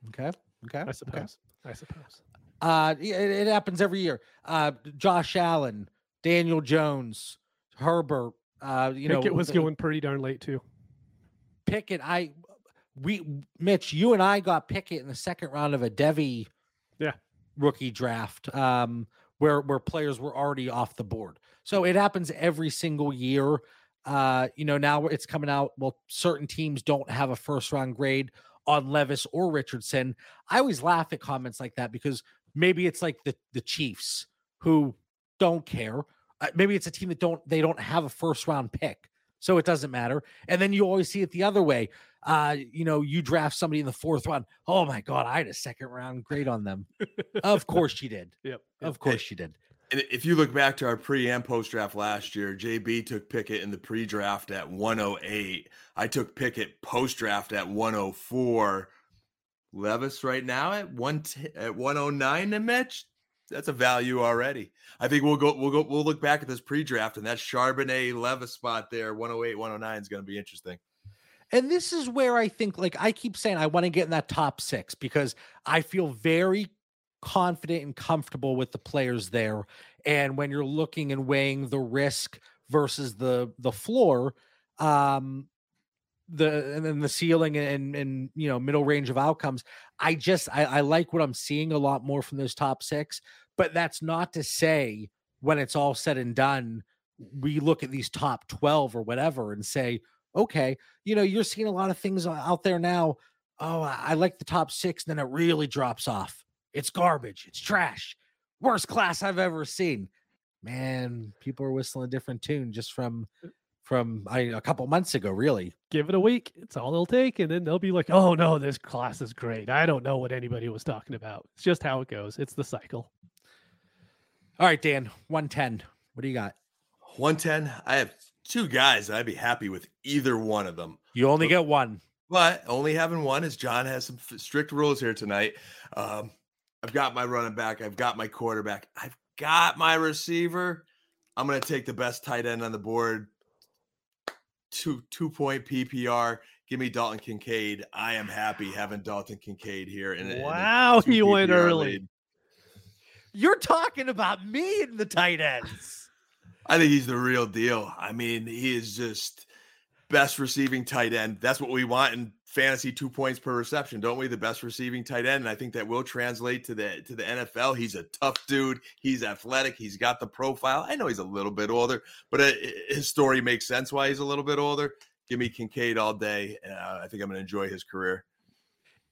Okay. Okay. I suppose. Okay. I suppose. Uh, it, it, happens every year. Uh, Josh Allen, Daniel Jones, Herbert. Uh, you Pickett know, it was going pretty darn late too. Pickett, I, we, Mitch, you and I got Pickett in the second round of a devy, yeah, rookie draft. Um, where where players were already off the board. So it happens every single year. Uh, you know, now it's coming out. Well, certain teams don't have a first round grade on Levis or Richardson. I always laugh at comments like that because maybe it's like the the Chiefs who don't care. Uh, maybe it's a team that don't they don't have a first round pick, so it doesn't matter. And then you always see it the other way. Uh, you know, you draft somebody in the fourth round. Oh my god, I had a second round grade on them. of course you did. Yep. Of course you did. And if you look back to our pre and post draft last year, JB took Pickett in the pre draft at 108. I took Pickett post draft at 104. Levis right now at one at 109 and Mitch. That's a value already. I think we'll go we'll go we'll look back at this pre-draft and that Charbonnet Levis spot there 108 109 is going to be interesting. And this is where I think like I keep saying I want to get in that top 6 because I feel very confident and comfortable with the players there. And when you're looking and weighing the risk versus the the floor, um, the and then the ceiling and and you know middle range of outcomes, I just I, I like what I'm seeing a lot more from those top six. But that's not to say when it's all said and done, we look at these top 12 or whatever and say, okay, you know, you're seeing a lot of things out there now. Oh, I like the top six, then it really drops off. It's garbage. It's trash. Worst class I've ever seen. Man, people are whistling a different tune just from uh from I, a couple months ago, really. Give it a week. It's all they'll take. And then they'll be like, oh no, this class is great. I don't know what anybody was talking about. It's just how it goes. It's the cycle. All right, Dan, 110. What do you got? 110. I have two guys. I'd be happy with either one of them. You only but, get one. But only having one is John has some strict rules here tonight. Um, I've got my running back. I've got my quarterback. I've got my receiver. I'm going to take the best tight end on the board. Two two point PPR. Give me Dalton Kincaid. I am happy having Dalton Kincaid here. In, wow, in he went early. Lead. You're talking about me in the tight ends. I think he's the real deal. I mean, he is just best receiving tight end. That's what we want in fantasy two points per reception, don't we? The best receiving tight end. And I think that will translate to the to the NFL. He's a tough dude. He's athletic. He's got the profile. I know he's a little bit older, but uh, his story makes sense why he's a little bit older. Give me Kincaid all day. Uh, I think I'm going to enjoy his career.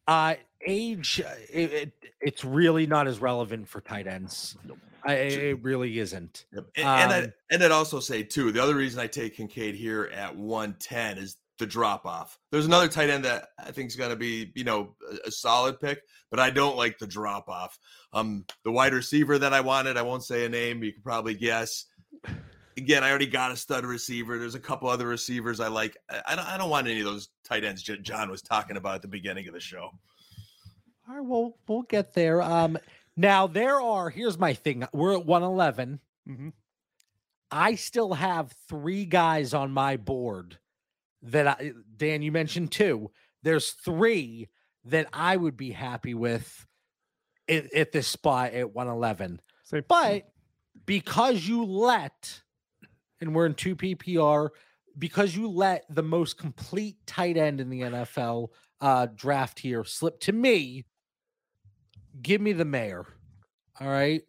Uh, age, uh, it, it, it's really not as relevant for tight ends. I, it really isn't. Yep. And, um, and, I, um and I'd also say too, the other reason I take Kincaid here at 110 is the drop off. There's another tight end that I think is going to be, you know, a, a, solid pick, but I don't like the drop off. Um, the wide receiver that I wanted, I won't say a name. You can probably guess. Again, I already got a stud receiver. There's a couple other receivers I like. I, don't, I don't want any of those tight ends John was talking about at the beginning of the show. All right, well, we'll get there. Um, now there are. Here's my thing. We're at 111. Mm-hmm. I still have three guys on my board that I, Dan, you mentioned two. There's three that I would be happy with at, at this spot at 111. Same. But because you let, and we're in two PPR, because you let the most complete tight end in the NFL uh, draft here slip to me, give me the mayor. All right.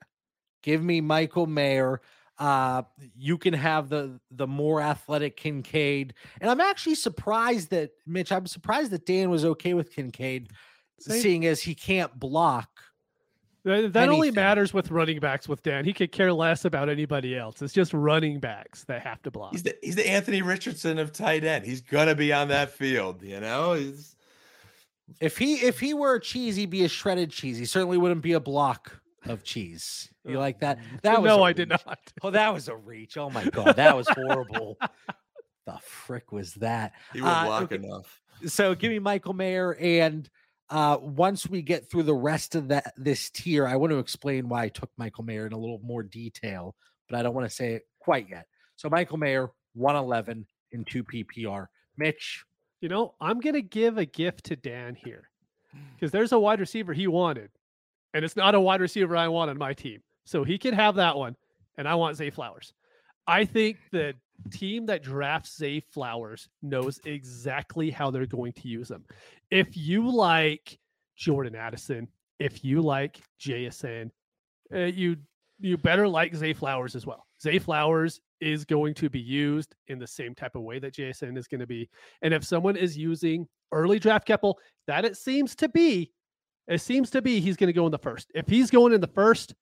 Give me Michael Mayer. Uh, you can have the the more athletic Kincaid, and I'm actually surprised that Mitch. I'm surprised that Dan was okay with Kincaid, Same. seeing as he can't block. That, that only matters with running backs with Dan. He could care less about anybody else. It's just running backs that have to block. He's the he's the Anthony Richardson of tight end. He's gonna be on that field, you know. He's If he if he were a cheese, he'd be a shredded cheese. He certainly wouldn't be a block of cheese. You like that? That was no, a I did not. Oh, that was a reach. Oh my god, that was horrible. the frick was that? he won't Uh, block okay. enough. so give me Michael Mayer and uh once we get through the rest of that this tier, I want to explain why I took Michael Mayer in a little more detail, but I don't want to say it quite yet. So Michael Mayer, 111 in 2 PPR. Mitch, You know, I'm gonna give a gift to Dan here because there's a wide receiver he wanted, and it's not a wide receiver I want on my team. So he can have that one, and I want Zay Flowers. I think the team that drafts Zay Flowers knows exactly how they're going to use him. If you like Jordan Addison, if you like JSN, uh, you you better like Zay Flowers as well. Zay Flowers is going to be used in the same type of way that JSN is going to be. And if someone is using early draft capital, that it seems to be, it seems to be he's going to go in the first. If he's going in the first,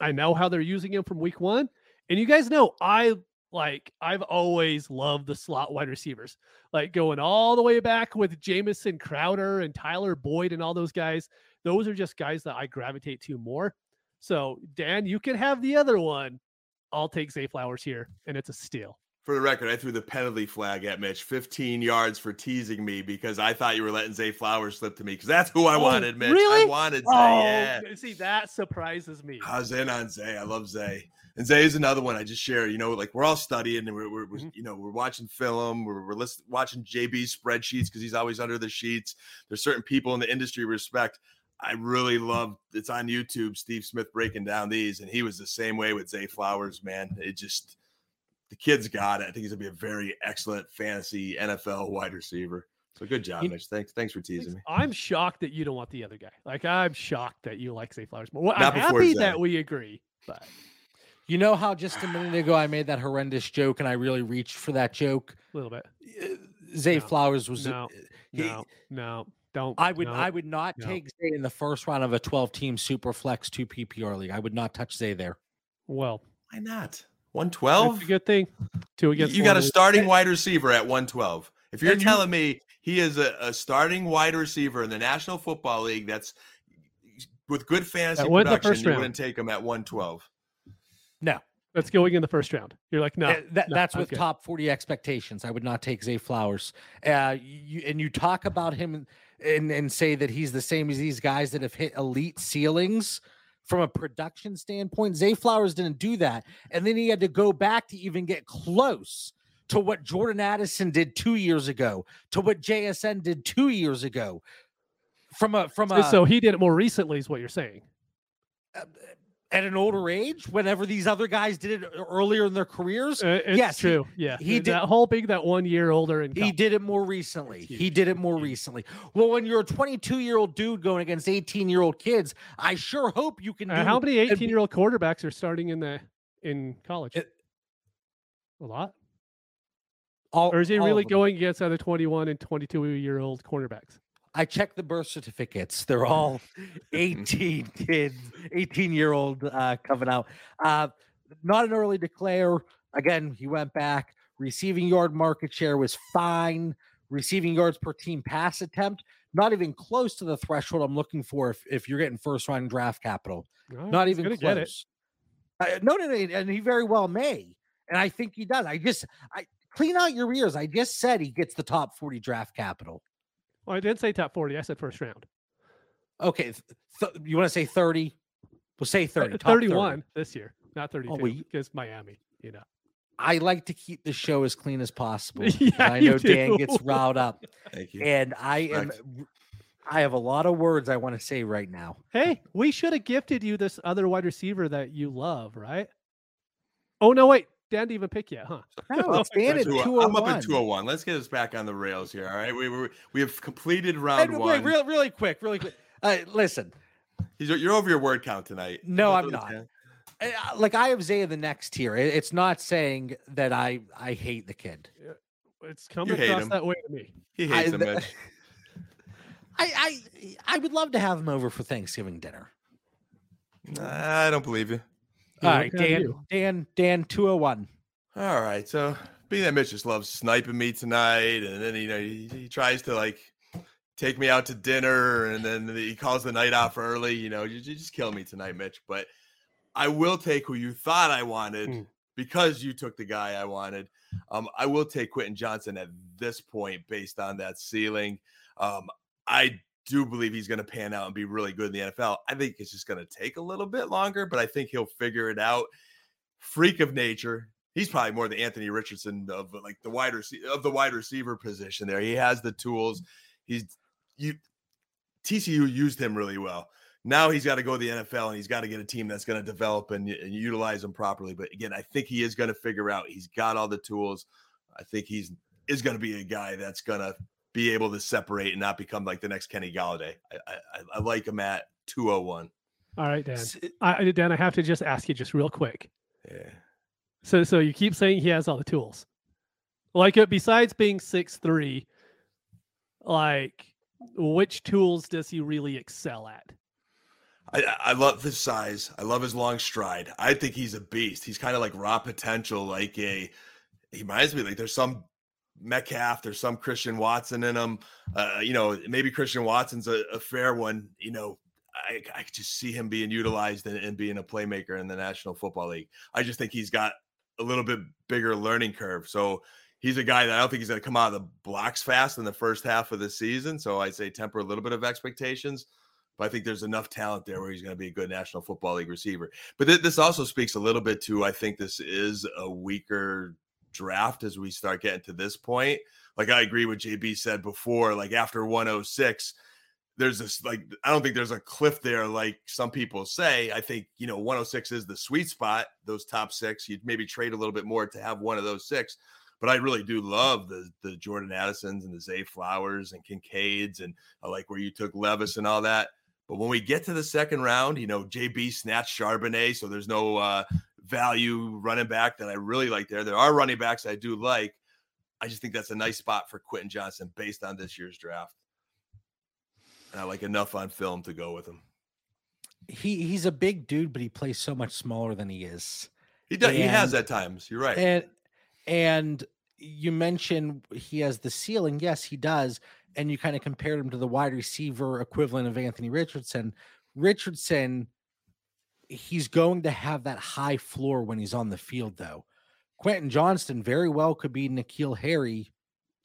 I know how they're using him from week one. And you guys know I like I've always loved the slot wide receivers, like going all the way back with Jamison Crowder and Tyler Boyd and all those guys. Those are just guys that I gravitate to more. So Dan, you can have the other one. I'll take Zay Flowers here, and it's a steal. For the record, I threw the penalty flag at Mitch, 15 yards for teasing me because I thought you were letting Zay Flowers slip to me because that's who I Oh, wanted, Mitch. really? I wanted Zay. Oh, yeah. see, that surprises me. I was in on Zay. I love Zay. And Zay is another one I just share. You know, like we're all studying and we're, we're, we're Mhm. you know, we're watching film. We're, we're listen, watching JB's spreadsheets because he's always under the sheets. There's certain people in the industry we respect. I really love it's on YouTube. Steve Smith breaking down these, and he was the same way with Zay Flowers. Man, it just the kid's got it. I think he's gonna be a very excellent fantasy NFL wide receiver. So good job, You- Mitch. Thanks, thanks for teasing me. I'm shocked that you don't want the other guy. Like I'm shocked that you like Zay Flowers more. Well, I'm happy Zay. that we agree, but you know how just a minute ago I made that horrendous joke and I really reached for that joke. a little bit. Zay No, Flowers was no, he- No, no, don't. I would no. I would not no. take Zay in the first round of a 12 team super flex 2 PPR league. I would not touch Zay there. Well, Why not? that's 112? a good thing. Two against. You got a starting wide receiver at 112. If you're And you- telling me he is a, a starting wide receiver in the National Football League that's with good fantasy went in the production, first you round. wouldn't take him at 112. No. That's going in the first round. You're like, no, Uh, that, no, that's with good. top 40 expectations. I would not take Zay Flowers. Uh, you, and you talk about him and, and say that he's the same as these guys that have hit elite ceilings from a production standpoint. Zay Flowers didn't do that. And then he had to go back to even get close to what Jordan Addison did two years ago, to what JSN did two years ago. From a from a so he did it more recently, is what you're saying. Uh, at an older age, whenever these other guys did it earlier in their careers, Uh, Yes, he- true. yeah, he that did- whole big that one year older and He did it more recently. He did it more recently. Well, when you're a 22 year old dude going against 18 year old kids, I sure hope you can do Uh, how many 18 year old quarterbacks are starting in the in college? It- a lot. all, Or is he really going against other 21 and 22 year old cornerbacks? I checked the birth certificates. They're all 18 kids, 18 year old uh, coming out. Uh, not an early declare. Again, he went back. Receiving yard market share was fine. Receiving yards per team pass attempt, not even close to the threshold I'm looking for if, if you're getting first round draft capital. Right, not even close. Uh, no, no, no, and he very well may, and I think he does. I just, I clean out your ears. I just said he gets the top forty draft capital. Well, I didn't say top 40. I said first round. Okay, th- th- you want to say thirty? We'll say Uh, thirty. top 30. 31 this year, not 32 well, you- because Miami, you know. I like to keep the show as clean as possible. Yeah, I you know Dan gets riled up, Thank you. and I am. I have a lot of words I want to say right now. Hey, we should have gifted you this other wide receiver that you love, right? Oh no, wait, Dan didn't even pick yet, huh? No, it's Dan at Two- two I'm up at 201. Let's get us back on the rails here. All right. We, we, we have completed round Wait, one. real, really quick, really quick. Uh, listen, He's, you're over your word count tonight. No, I'm not. down. I- I- like I have Zay the next tier. It- It's not saying that I I hate the kid. It's coming across him. that way to me. He I- hates him, Mitch. I I I would love to have him over for Thanksgiving dinner. Nah, I don't believe you. All Yeah, right, what can I Dan. Dan, Dan, two hundred one. All right. So being that Mitch just loves sniping me tonight, and then you know he, he tries to like take me out to dinner, and then he calls the night off early. You know, you, you just kill me tonight, Mitch. But I will take who you thought I wanted Hmm. because you took the guy I wanted. Um, I will take Quentin Johnston at this point based on that ceiling. Um, I do believe he's going to pan out and be really good in the NFL. I think it's just going to take a little bit longer, but I think he'll figure it out. Freak of nature. He's probably more the Anthony Richardson of like the wide receiver of the wide receiver position there. He has the tools. He's you TCU used him really well. Now he's got to go to the NFL and he's got to get a team that's going to develop and, and utilize him properly. But again, I think he is going to figure out he's got all the tools. I think he's is going to be a guy that's going to be able to separate and not become like the next Kenny Golladay. I, I, I like him at 201. All right, Dan. I, Dan, I have to just ask you just real quick. Yeah. So, so you keep saying he has all the tools. Like, uh, besides being six three, like, which tools does he really excel at? I, I love his size. I love his long stride. I think he's a beast. He's kind of like raw potential, like a. He reminds me like there's some Metcalf, there's some Christian Watson in him. Uh, you know, maybe Christian Watson's a, a fair one. You know, I, I just see him being utilized and, and being a playmaker in the National Football League. I just think he's got a little bit bigger learning curve. So he's a guy that I don't think he's going to come out of the blocks fast in the first half of the season. So I'd say temper a little bit of expectations. But I think there's enough talent there where he's going to be a good National Football League receiver. But th- this also speaks a little bit to I think this is a weaker draft as we start getting to this point. Like I agree with JB said before, like after 106, there's this like I don't think there's a cliff there like some people say. I think you know 106 is the sweet spot. Those top six, you'd maybe trade a little bit more to have one of those six. But I really do love the the Jordan Addisons and the Zay Flowers and Kincaids and I like where you took Levis and all that. But when we get to the second round, you know, JB snatched Charbonnet, so there's no uh, value running back that I really like there. There are running backs I do like. I just think that's a nice spot for Quentin Johnston based on this year's draft. And I like enough on film to go with him. He he's a big dude, but he plays so much smaller than he is. He does. he has at times. You're right. And and you mentioned he has the ceiling. Yes, he does. And you kind of compared him to the wide receiver equivalent of Anthony Richardson. Richardson, he's going to have that high floor when he's on the field, though. Quentin Johnston very well could be N'Keal Harry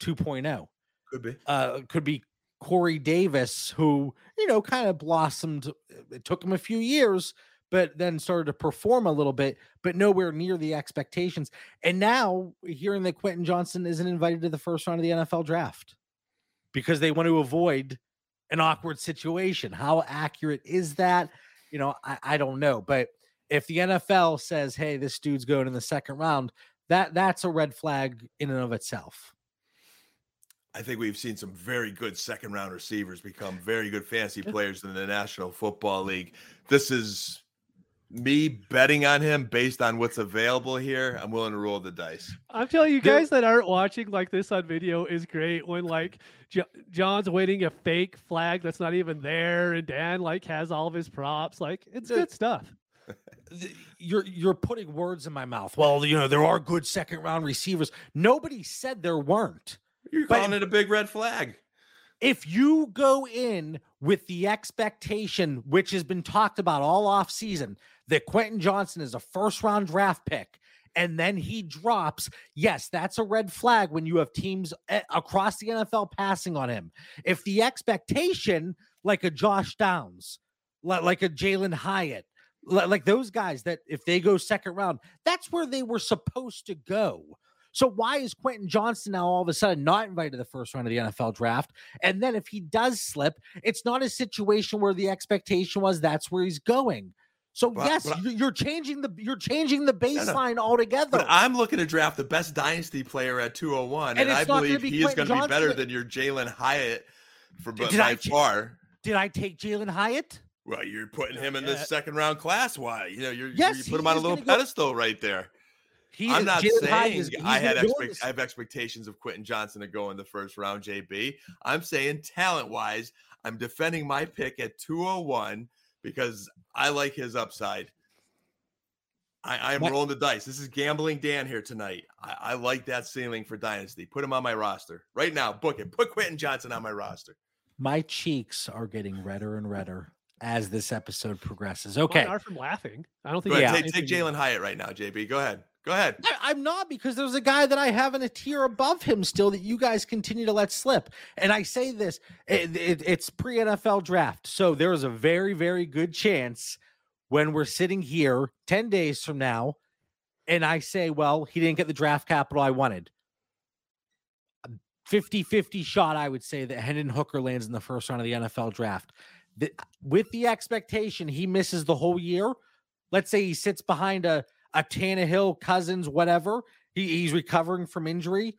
2.0. Could be. Uh, could be Corey Davis, who, you know, kind of blossomed. It took him a few years, but then started to perform a little bit, but nowhere near the expectations. And now hearing that Quentin Johnston isn't invited to the first round of the NFL draft because they want to avoid an awkward situation. How accurate is that? You know, I, I don't know. But if the NFL says, hey, this dude's going in the second round, that that's a red flag in and of itself. I think we've seen some very good second round receivers become very good fantasy players in the National Football League. This is me betting on him based on what's available here. I'm willing to roll the dice. I'm telling you guys that aren't watching like this on video is great when like Jo- John's waiting a fake flag that's not even there and Dan like has all of his props like it's good stuff. you're you're putting words in my mouth. Well, you know, there are good second round receivers. Nobody said there weren't. You're But- calling it a big red flag. If you go in with the expectation, which has been talked about all off season, that Quentin Johnston is a first round draft pick, and then he drops, yes, that's a red flag when you have teams eh, across the NFL passing on him. If the expectation, like a Josh Downs, like a Jalen Hyatt, like those guys that if they go second round, that's where they were supposed to go. So why is Quentin Johnston now all of a sudden not invited to the first round of the NFL draft? And then if he does slip, it's not a situation where the expectation was that's where he's going. So But- yes, but I- you- you're changing the you're changing the no. baseline altogether. But I'm looking to draft the best dynasty player at 201, and, And I it's not gonna believe be he is going to be better than your Jalen Hyatt for Did by I far. Did I take Jalen Hyatt? Well, you're putting him in the yet. second round class. Why? You know, you're Yes, you put him on a little gonna go- pedestal right there. He I'm is- not Jalen saying is- I had gonna go in expect, I have expectations of Quentin Johnston to go in the first round, JB. I'm saying talent wise, I'm defending my pick at 201 because I like his upside. I, I'm What- rolling the dice. This is gambling Dan here tonight. I, I like that ceiling for Dynasty. Put him on my roster right now. Book it. Put Quentin Johnston on my roster. My cheeks are getting redder and redder as this episode progresses. Mine Okay. are from laughing. I don't think. ahead. it's Take, take Jalen Hyatt right now, JB. Go ahead. Go ahead. I, I'm not because there's a guy that I have in a tier above him still that you guys continue to let slip. And I say this, it, it- it's pre NFL draft. So there is a very, very good chance when we're sitting here 10 days from now and I say, well, he didn't get the draft capital I wanted. 50 50 shot, I would say, that Hendon Hooker lands in the first round of the NFL draft. The- with the expectation he misses the whole year, let's say he sits behind a a Tannehill, Cousins, whatever. He, he's recovering from injury.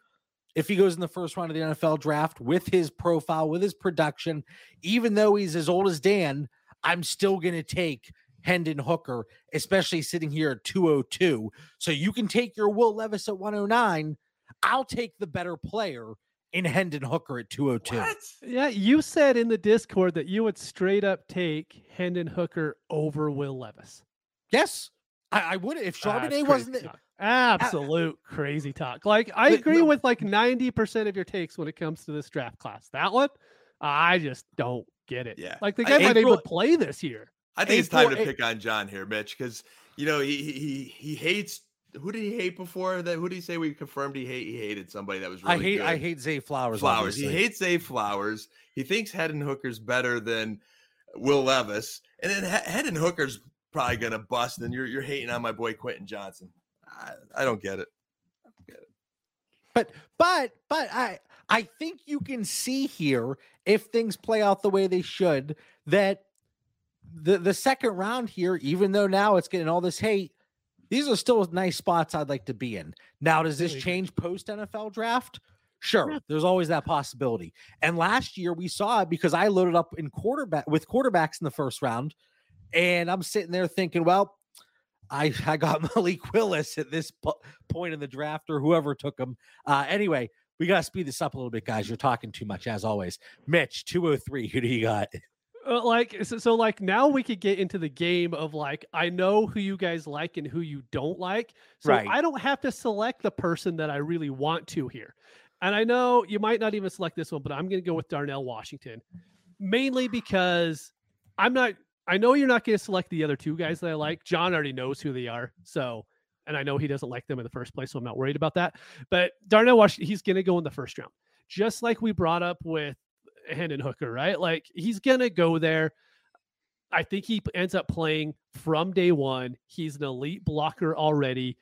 If he goes in the first round of the NFL draft with his profile, with his production, even though he's as old as Dan, I'm still going to take Hendon Hooker, especially sitting here at 202. So you can take your Will Levis at 109. I'll take the better player in Hendon Hooker at 202. Yeah, you said in the Discord that you would straight up take Hendon Hooker over Will Levis. Yes, I, I would if That's Charbonnet crazy wasn't. it- talk. Absolute crazy talk. Like I agree no- with like 90% of your takes when it comes to this draft class. That one, I just don't get it. Yeah. Like the I- guy might April- even play this year. I think it's time to pick on John here, Mitch, because you know he he he he hates. Who did he hate before? That who did he say we confirmed he hate? He hated somebody that was really I hate. I hate Zay Flowers. Flowers. He hates Zay Flowers. He thinks Hendon Hooker's better than Will Levis, and then He- and Hooker's probably gonna bust. And you're you're hating on my boy Quentin Johnston. I, I don't get it. But but but I I think you can see here if things play out the way they should that the the second round here, even though now it's getting all this hate, these are still nice spots I'd like to be in. Now, does this change post NFL draft? Sure, there's always that possibility. And last year we saw it because I loaded up in quarterback with quarterbacks in the first round, and I'm sitting there thinking, well, I I got Malik Willis at this po- point in the draft or whoever took him. Uh, anyway, we got to speed this up a little bit, guys. You're talking too much as always. Mitch, 203. Who do you got? Uh, like so, so like now we could get into the game of like I know who you guys like and who you don't like. So Right. I don't have to select the person that I really want to here. And I know you might not even select this one, but I'm going to go with Darnell Washington. Mainly because I'm not I know you're not going to select the other two guys that I like. John already knows who they are. So and I know he doesn't like them in the first place, so I'm not worried about that. But Darnell Washington, he's going to go in the first round. Just like we brought up with Hendon Hooker, right? Like he's gonna go there. I think he ends up playing from day one. He's an elite blocker already.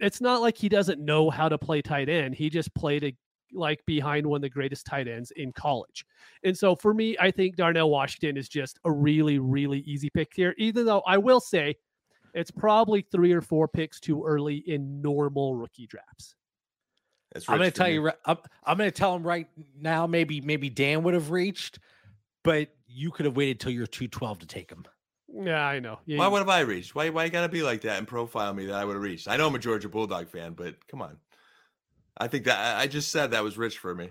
It's not like he doesn't know how to play tight end. He just played a, like behind one of the greatest tight ends in college. And so for me, I think Darnell Washington is just a really, really easy pick here. Even though I will say it's probably three or four picks too early in normal rookie drafts. That's I'm going to tell me. you. ri- I'm, I'm going to tell him right now. Maybe maybe Dan would have reached, but you could have waited till you're 212 to take him. Yeah, I know. Yeah, Why would have I reached? Why why you gotta be like that and profile me that I would have reached? I know I'm a Georgia Bulldog fan, but come on. I think that I- I just said that was rich for me.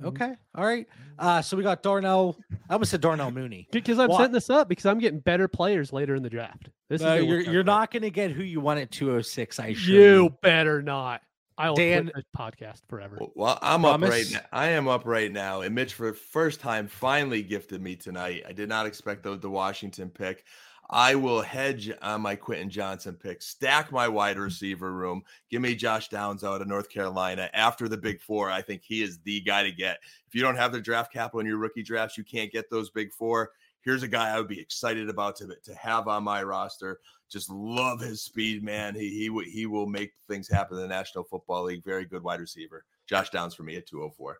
Mhm. Okay. All right. Uh, so we got Darnell. I almost said Darnell Mooney. Because I'm Why? setting this up because I'm getting better players later in the draft. This Uh, is you're you're not going to get who you want at 206. I assure You better not. I will Dan- quit the podcast forever. Well, Well, I'm up right now. I am up right now. And Mitch, for the first time, finally gifted me tonight. I did not expect the, the Washington pick. I will hedge on my Quentin Johnston pick, stack my wide mm. receiver room, give me Josh Downs out of North Carolina after the big four. I think he is the guy to get. If you don't have the draft capital in your rookie drafts, you can't get those big four. Here's a guy I would be excited about to, to have on my roster. Just love his speed, man. He he he will make things happen in the National Football League. Very good wide receiver. Josh Downs for me at 204.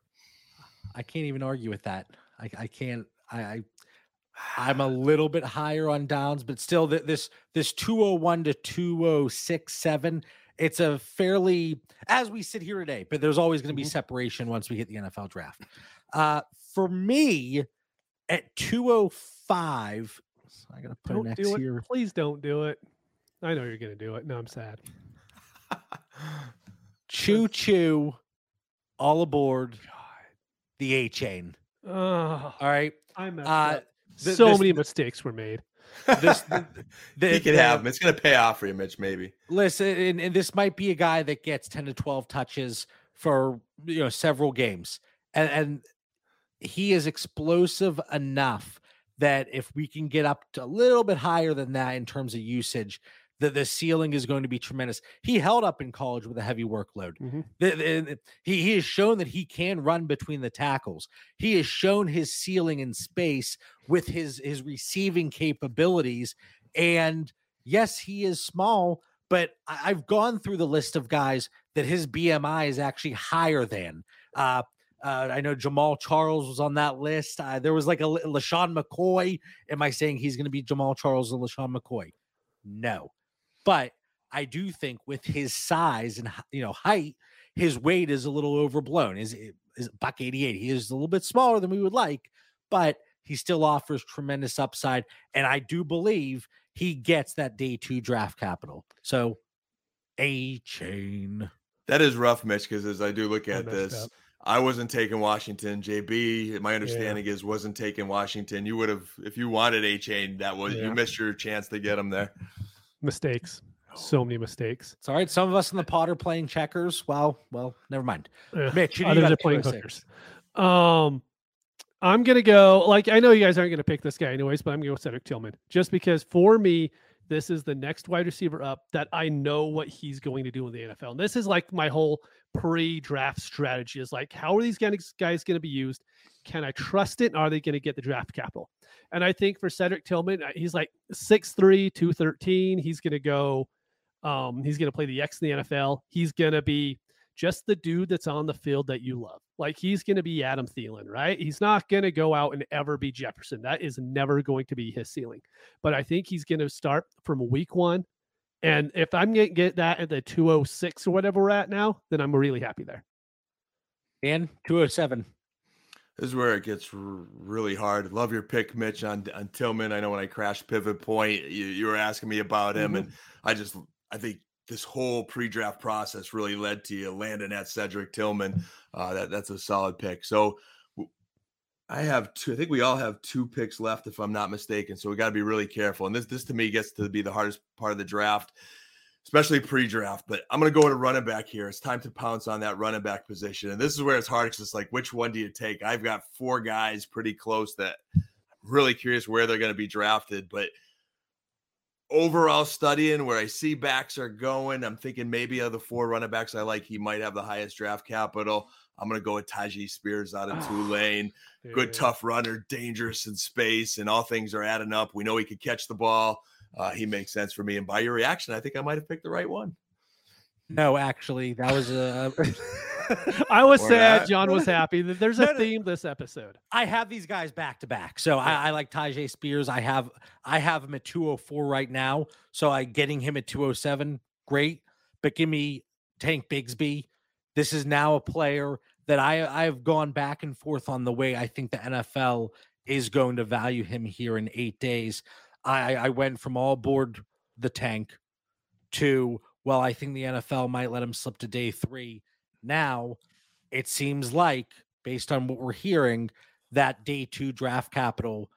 I can't even argue with that. I, I can't. I, I I'm a little bit higher on downs, but still, th- this this 201 to 2067. It's a fairly as we sit here today, but there's always going to be Mhm. separation once we hit the NFL draft. Uh, for me, at 205, So I gotta put Don't an X do it. here. Please don't do it. I know you're gonna do it. No, I'm sad. Choo choo, all aboard the Achane. Oh, All right. I'm Uh. Th- so this- many mistakes were made. This, the, the- he could the- have him. It's going to pay off for you, Mitch. Maybe. Listen, and, and this might be a guy that gets 10 to 12 touches for you know several games. And and he is explosive enough that if we can get up to a little bit higher than that in terms of usage, the, the ceiling is going to be tremendous. He held up in college with a heavy workload. Mhm. The- the- he, he has shown that he can run between the tackles. He has shown his ceiling in space with his his receiving capabilities. And yes, he is small, but I- I've gone through the list of guys that his BMI is actually higher than. Uh, uh, I know Jamaal Charles was on that list. Uh, there was like a LeSean McCoy. Am I saying he's going to be Jamaal Charles and LeSean McCoy? No, but I do think with his size and you know height, his weight is a little overblown. Is is buck eighty eight? He is a little bit smaller than we would like, but he still offers tremendous upside, and I do believe he gets that day two draft capital. So, a chain. That is rough, Mitch, because as I do look at messed this, up. I wasn't taking Washington. JB, my understanding is wasn't taking Washington. You would have, if you wanted Achane, that was Yeah. you missed your chance to get him there. Mistakes. So many mistakes. It's all right. Some of us in the pot are playing checkers. Well, well, never mind. Ugh, Mitch, others are playing 206? hookers. Um, I'm gonna go. Like I know you guys aren't gonna pick this guy anyways, but I'm gonna go Cedric Tillman just because for me, this is the next wide receiver up that I know what he's going to do in the NFL. And this is like my whole pre-draft strategy is like, how are these guys going to be used? Can I trust it? Are they going to get the draft capital? And I think for Cedric Tillman, uh, he's like 6'3, 213. He's going to go, um, he's going to play the X in the NFL. He's going to be just the dude that's on the field that you love. Like he's going to be Adam Thielen, right? He's not going to go out and ever be Jefferson. That is never going to be his ceiling. But I think he's going to start from week one. And if I'm going to get that at the 206 or whatever we're at now, then I'm really happy there. And 207. This is where it gets r- really hard. Love your pick, Mitch, on, on Tillman. I know when I crashed Pivot Point, you, you were asking me about him, Mhm. and I just I think this whole pre-draft process really led to you landing at Cedric Tillman. Uh, that that's a solid pick. So w- I have two. I think we all have two picks left, if I'm not mistaken. So we got to be really careful. And this this to me gets to be the hardest part of the draft, especially pre-draft. But I'm going to go to running back here. It's time to pounce on that running back position, and this is where it's hard because it's like, which one do you take? I've got four guys pretty close that I'm really curious where they're going to be drafted, but overall studying where I see backs are going, I'm thinking maybe of the four running backs I like, he might have the highest draft capital. I'm going to go with Tyjae Spears out of Ah, Tulane. Good, Yeah. tough runner, dangerous in space, and all things are adding up. We know he could catch the ball. Uh, he makes sense for me. And by your reaction, I think I might have picked the right one. No, actually, that was a. I was Or sad. not. John was happy. There's a No, no. theme this episode. I have these guys back to back. So I, I like Tyjae Spears. I have I have him at 204 right now. So I getting him at 207, great. But give me Tank Bigsby. This is now a player that I I've gone back and forth on the way I think the NFL is going to value him here in eight days. I I went from all board the tank to well, I think the NFL might let him slip to day three. Now it seems like, based on what we're hearing, that day two draft capital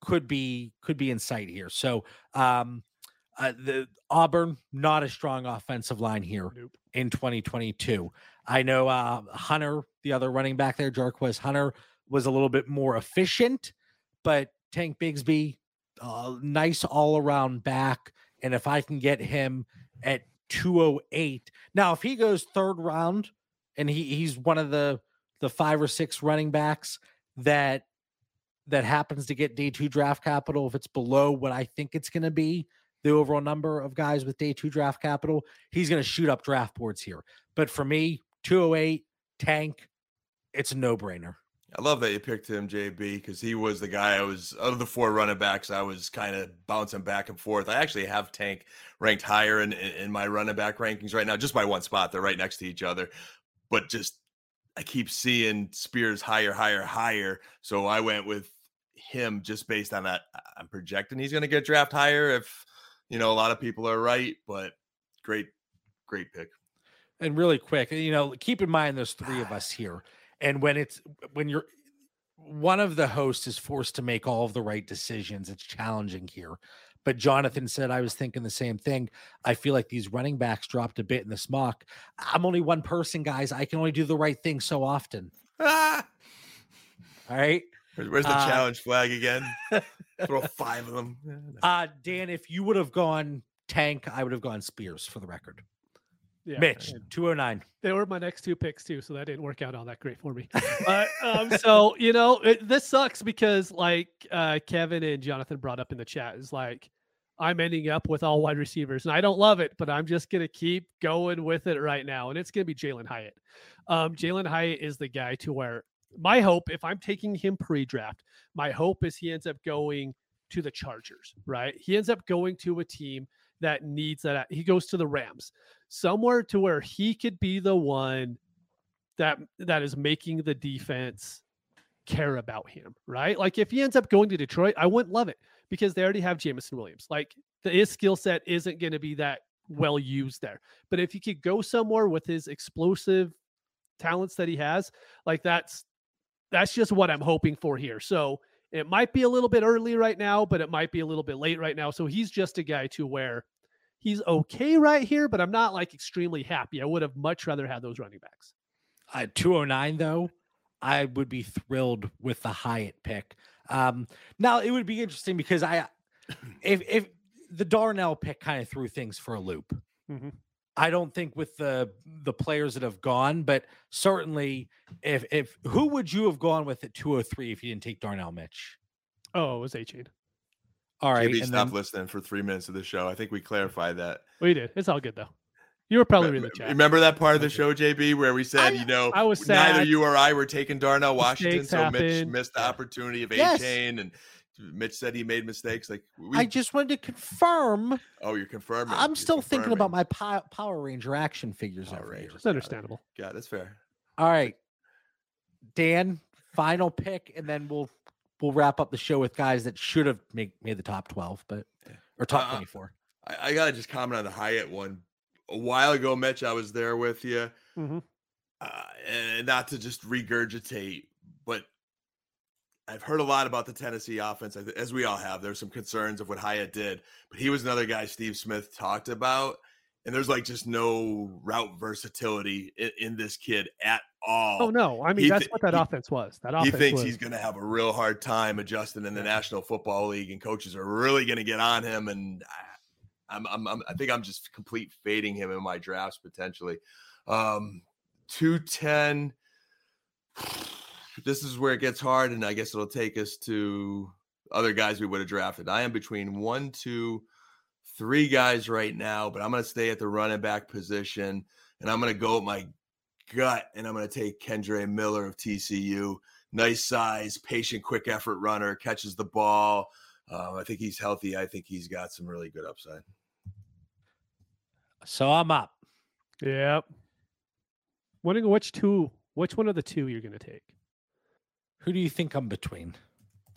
could be could be in sight here. So um uh, the Auburn not a strong offensive line here Nope. in 2022. I know uh Hunter, the other running back there, Jarquez Hunter, was a little bit more efficient, but Tank Bigsby, uh, nice all around back. And if I can get him at 208, now if he goes third round and he he's one of the the five or six running backs that that happens to get day two draft capital, if it's below what I think it's going to be, the overall number of guys with day two draft capital, he's going to shoot up draft boards here. But for me, 208 tank, it's a no brainer. I love that you picked him, JB, because he was the guy I was out of the four running backs. I was kind of bouncing back and forth. I actually have Tank ranked higher in, in, my running back rankings right now, just by one spot. They're right next to each other, but just I keep seeing Spears higher, higher, higher. So I went with him just based on that. I'm projecting he's going to get draft higher if you know a lot of people are right, but great, great pick. And really quick, you know, keep in mind there's three of us here, and when it's when you're one of the hosts is forced to make all of the right decisions, it's challenging here. But Jonathan said I was thinking the same thing. I feel like these running backs dropped a bit in this mock. I'm only one person, guys. I can only do the right thing so often. Ah, All right. where's, the Uh, challenge flag again? Throw five of them. Uh Dan, if you would have gone tank, I would have gone Spears for the record. Yeah, Mitch, and 209. They were my next two picks too, so that didn't work out all that great for me. but um, so you know, it, this sucks because like uh, Kevin and Jonathan brought up in the chat is like I'm ending up with all wide receivers, and I don't love it, but I'm just gonna keep going with it right now, and it's gonna be Jalin Hyatt. Um, Jalin Hyatt is the guy to where my hope, if I'm taking him pre-draft, my hope is he ends up going to the Chargers, right? He ends up going to a team that needs that. He goes to the Rams, somewhere to where he could be the one that that is making the defense care about him, right? Like if he ends up going to Detroit, I wouldn't love it because they already have Jameson Williams. Like the, his skill set isn't going to be that well used there. But if he could go somewhere with his explosive talents that he has, like that's that's just what I'm hoping for here. So it might be a little bit early right now, but it might be a little bit late right now. So he's just a guy to where he's okay right here, but I'm not like extremely happy. I would have much rather had those running backs. At 209, though, I would be thrilled with the Hyatt pick. Um, now it would be interesting because I, if if the Darnell pick kind of threw things for a loop. Mhm. I don't think with the the players that have gone, but certainly if if who would you have gone with at 203 if you didn't take Darnell Mitch? Oh, it was Achane. All right, JB, and stop then- listening for three minutes of the show. I think we clarified that. We did. It's all good though. You were probably in the chat. Remember that part of the show, JB, where we said, I- you know, I was neither you or I were taking Darnell Washington, Mistakes so Mitch missed the opportunity of A Yes. chain, and Mitch said he made mistakes. Like, we, I just wanted to confirm. oh, you're confirming. I'm You're still thinking about my Power Ranger action figures. Power over here. Rangers. It's understandable. Yeah, that's fair. All right, Dan, final pick, and then we'll we'll wrap up the show with guys that should have made made the top twelve, but or top Uh, twenty four. I, I gotta just comment on the Hyatt one. A while ago, Mitch, I was there with you, Mhm. uh, and not to just regurgitate, but I've heard a lot about the Tennessee offense, as- as we all have. There's some concerns of what Hyatt did, but he was another guy Steve Smith talked about, and there's like just no route versatility in, in this kid at all. Oh no, I mean He that's thi- what that he- offense was. That offense he thinks was. he's going to have a real hard time adjusting in the Yeah. National Football League, and coaches are really going to get on him. And I, I'm, I'm, I'm, I think I'm just complete fading him in my drafts potentially. Um, two ten. This is where it gets hard, and I guess it'll take us to other guys we would have drafted. I am between one, two, three guys right now, but I'm going to stay at the running back position, and I'm going to go with my gut, and I'm going to take Kendre Miller of TCU. Nice size, patient, quick effort runner, catches the ball. Uh, I think he's healthy. I think he's got some really good upside. So I'm up. Yep. Wondering which two, which one of the two you're going to take. Who do you think I'm between?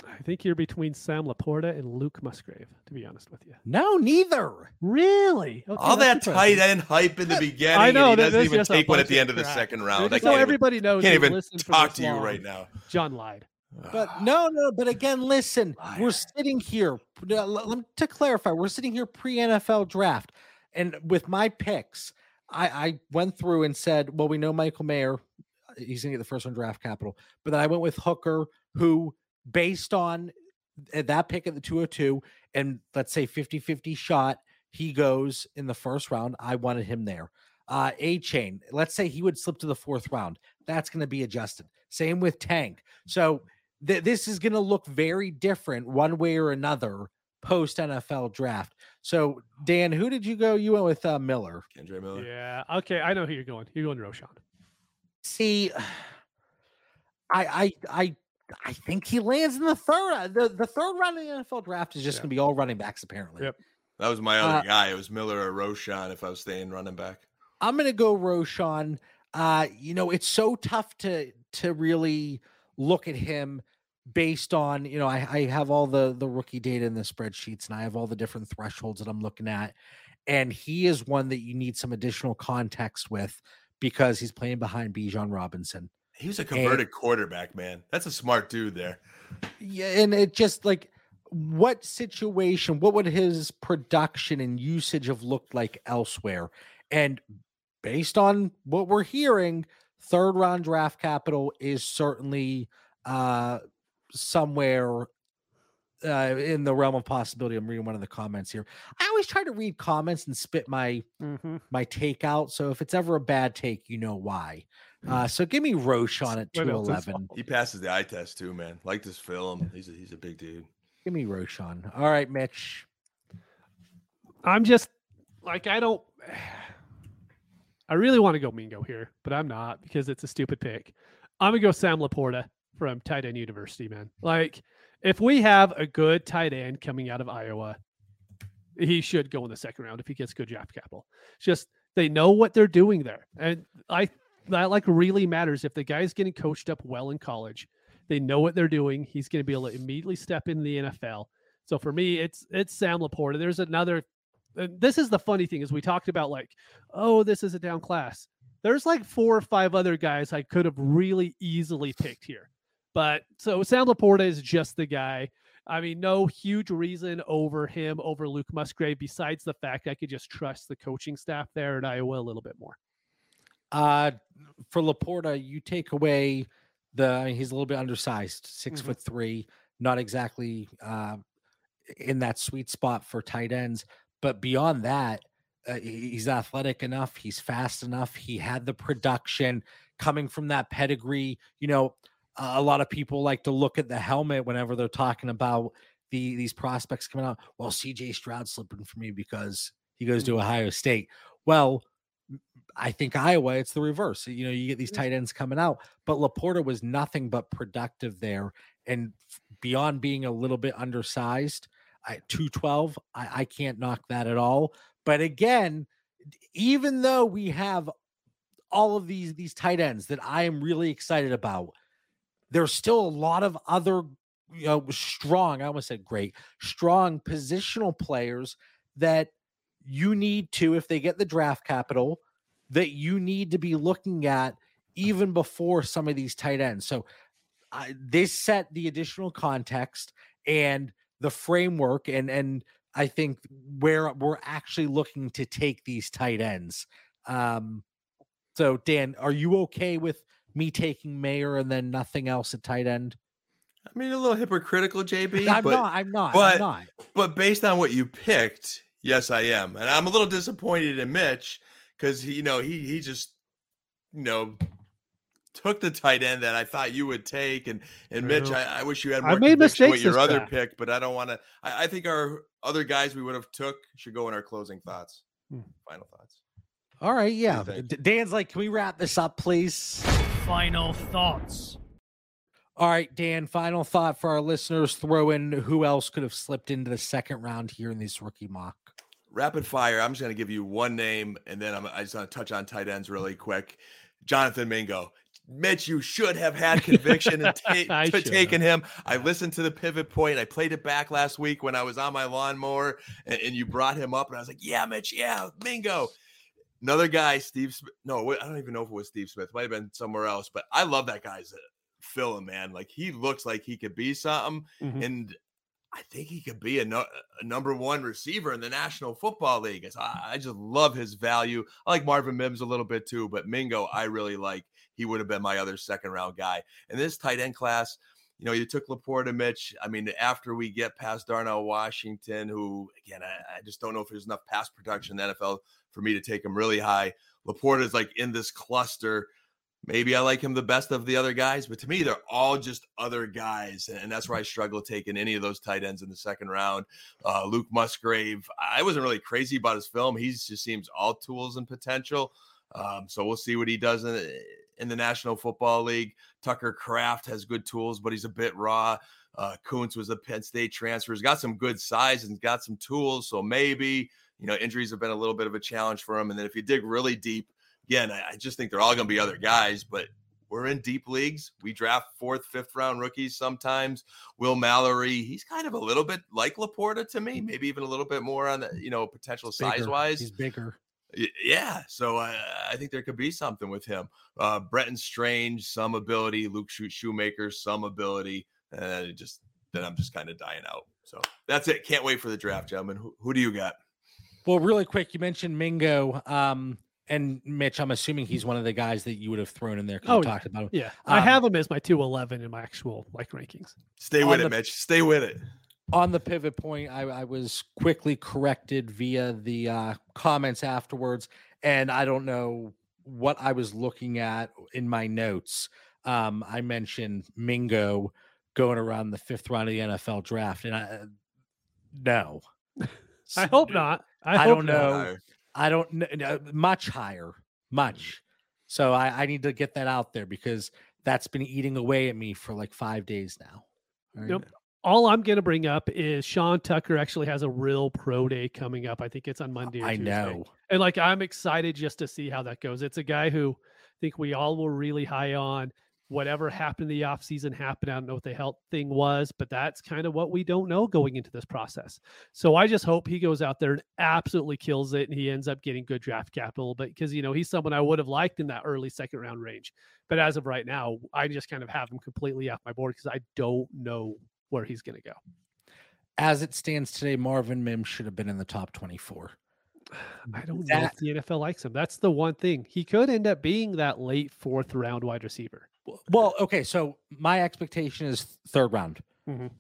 I think you're between Sam Laporta and Luke Musgrave. To be honest with you. No, neither. Really? Okay, All that that's tight end hype in the beginning, I know, and he doesn't even is take one at the end of the crap. second round. I Just can't so even, everybody knows, can't even talk this to you long, right now. John lied. But no, no. But again, listen, Liar. we're sitting here. l- l- To clarify, we're sitting here pre NFL draft, and with my picks, I, I went through and said, well, we know Michael Mayer, uh, he's gonna get the first round draft capital, but then I went with Hooker, who based on that pick at the 202 and let's say 50-50 shot, he goes in the first round. I wanted him there. Uh, Achane, let's say he would slip to the fourth round. That's going to be adjusted. Same with Tank. So th- this is going to look very different one way or another post NFL draft. So Dan, who did you go? You went with uh, Miller. Kendre Miller. Yeah. Okay. I know who you're going. You're going Roschon. See, I I I I think he lands in the third. uh, The the third round of the NFL draft is just Yeah. going to be all running backs apparently. Yep. That was my other Uh, guy. It was Miller or Roschon if I was staying running back. I'm gonna go Roschon. Uh, you know, it's so tough to to really look at him based on you know I, I have all the the rookie data in the spreadsheets and I have all the different thresholds that I'm looking at, and he is one that you need some additional context with because he's playing behind Bijan Robinson. He was a converted and, quarterback, man. That's a smart dude there. Yeah, and it just like what situation, what would his production and usage have looked like elsewhere? And based on what we're hearing, third round draft capital is certainly uh somewhere uh, in the realm of possibility. I'm reading one of the comments here. I always try to read comments and spit my mm-hmm. my take out. So if it's ever a bad take, you know why. Uh, so give me Roschon at 211. He passes the eye test too, man. Like this film. He's a, he's a big dude. Give me Roschon. All right, Mitch. I'm just like I don't I really want to go Mingo here, but I'm not because it's a stupid pick. I'm gonna go Sam LaPorta from tight end university, man. Like if we have a good tight end coming out of Iowa, he should go in the second round if he gets good draft capital. It's just they know what they're doing there. And I that like really matters if the guy's getting coached up well in college. They know what they're doing. He's going to be able to immediately step in the NFL. So for me, it's it's Sam LaPorta. There's another. this is the funny thing is we talked about like, oh, this is a down class. There's like four or five other guys I could have really easily picked here. But so Sam LaPorta is just the guy. I mean, no huge reason over him over Luke Musgrave besides the fact I could just trust the coaching staff there at Iowa a little bit more. Uh for LaPorta, you take away the I mean, he's a little bit undersized, 6 mm-hmm. foot three, not exactly uh, in that sweet spot for tight ends. But beyond that, uh, he's athletic enough, he's fast enough, he had the production coming from that pedigree. You know, a lot of people like to look at the helmet whenever they're talking about the these prospects coming out. Well, CJ Stroud slipping for me because he goes to mm-hmm. Ohio State. Well, I think Iowa, it's the reverse. You know, you get these mm. tight ends coming out, but LaPorta was nothing but productive there. And beyond being a little bit undersized at 212, I, I can't knock that at all. But again, even though we have all of these these tight ends that I am really excited about, there's still a lot of other you know strong, I almost said great, strong positional players that you need to, if they get the draft capital, that you need to be looking at even before some of these tight ends. So uh, they set the additional context and the framework, and and I think where we're actually looking to take these tight ends. Um, so Dan, are you okay with me taking Mayer and then nothing else at tight end? I mean, a little hypocritical, JB. I'm but, not. I'm not. But, I'm not. But based on what you picked, yes, I am, and I'm a little disappointed in Mitch because you know he he just you know took the tight end that I thought you would take, and and Mitch, I, I wish you had more. I made mistakes with your other pick, but I don't want to. I, I, think our other guys we would have took should go in our closing thoughts, hmm. final thoughts. All right, yeah. Dan's like, can we wrap this up, please? Final thoughts. All right, Dan. Final thought for our listeners. Throw in who else could have slipped into the second round here in this rookie mock rapid fire. I'm just going to give you one name, and then I'm, I just want to touch on tight ends really quick. Jonathan Mingo. Mitch, you should have had conviction and ta- to taken him. I listened to the pivot point. I played it back last week when I was on my lawnmower, and, and you brought him up, and I was like, "Yeah, Mitch, yeah, Mingo." Another guy, Steve. Smith. No, I don't even know if it was Steve Smith. Might have been somewhere else, but I love that guy's uh, film, man. Like he looks like he could be something, mm-hmm. and I think he could be a, no, a, number one receiver in the National Football League. I, I, just love his value. I like Marvin Mims a little bit too, but Mingo, I really like. He would have been my other second round guy. And this tight end class, you know, you took LaPorta Mitch. I mean, after we get past Darnell Washington, who, again, I, I just don't know if there's enough pass production in the NFL for me to take him really high. LaPorta is like in this cluster maybe I like him the best of the other guys, but to me, they're all just other guys. And that's where I struggle taking any of those tight ends in the second round. Uh, Luke Musgrave, I wasn't really crazy about his film. He just seems all tools and potential. Um, so we'll see what he does in, in the National Football League. Tucker Kraft has good tools, but he's a bit raw. Uh, Kuntz was a Penn State transfer. He's got some good size and got some tools. So maybe, you know, injuries have been a little bit of a challenge for him. And then if you dig really deep, again, I, I just think they're all going to be other guys, but we're in deep leagues. We draft fourth, fifth round rookies sometimes. Will Mallory, he's kind of a little bit like Laporta to me, maybe even a little bit more on the you know potential size wise. He's bigger. Yeah, so I, I think there could be something with him. Uh, Brenton Strange, some ability. Luke Schoonmaker, some ability. Uh, just then I'm just kind of dying out. So that's it. Can't wait for the draft, gentlemen. Who, who do you got? Well, really quick, you mentioned Mingo. Um, and Mitch, I'm assuming he's one of the guys that you would have thrown in there. Oh, you talked about him. Yeah, I Um, have him as my 211 in my actual like rankings. Stay On with the- it, Mitch. Stay with it. on the pivot point, I, I was quickly corrected via the uh, comments afterwards, and I don't know what I was looking at in my notes. Um, I mentioned Mingo going around the fifth round of the NFL draft, and I no, I hope not. I, I hope don't not. know. Uh, I don't know much higher, much. So I, I need to get that out there because that's been eating away at me for like five days now. All right? Yep. All I'm going to bring up is Sean Tucker actually has a real pro day coming up. I think it's on Monday. I Tuesday. know. And like I'm excited just to see how that goes. It's a guy who I think we all were really high on. Whatever happened in the offseason happened. I don't know what the health thing was, but that's kind of what we don't know going into this process. So I just hope he goes out there and absolutely kills it and he ends up getting good draft capital. But because you know, he's someone I would have liked in that early second round range. But as of right now, I just kind of have him completely off my board because I don't know where he's gonna go. As it stands today, Marvin Mims should have been in the top 24. I don't know if the NFL likes him. That's the one thing. He could end up being that late fourth round wide receiver. Well, okay, so my expectation is third round. Mhm.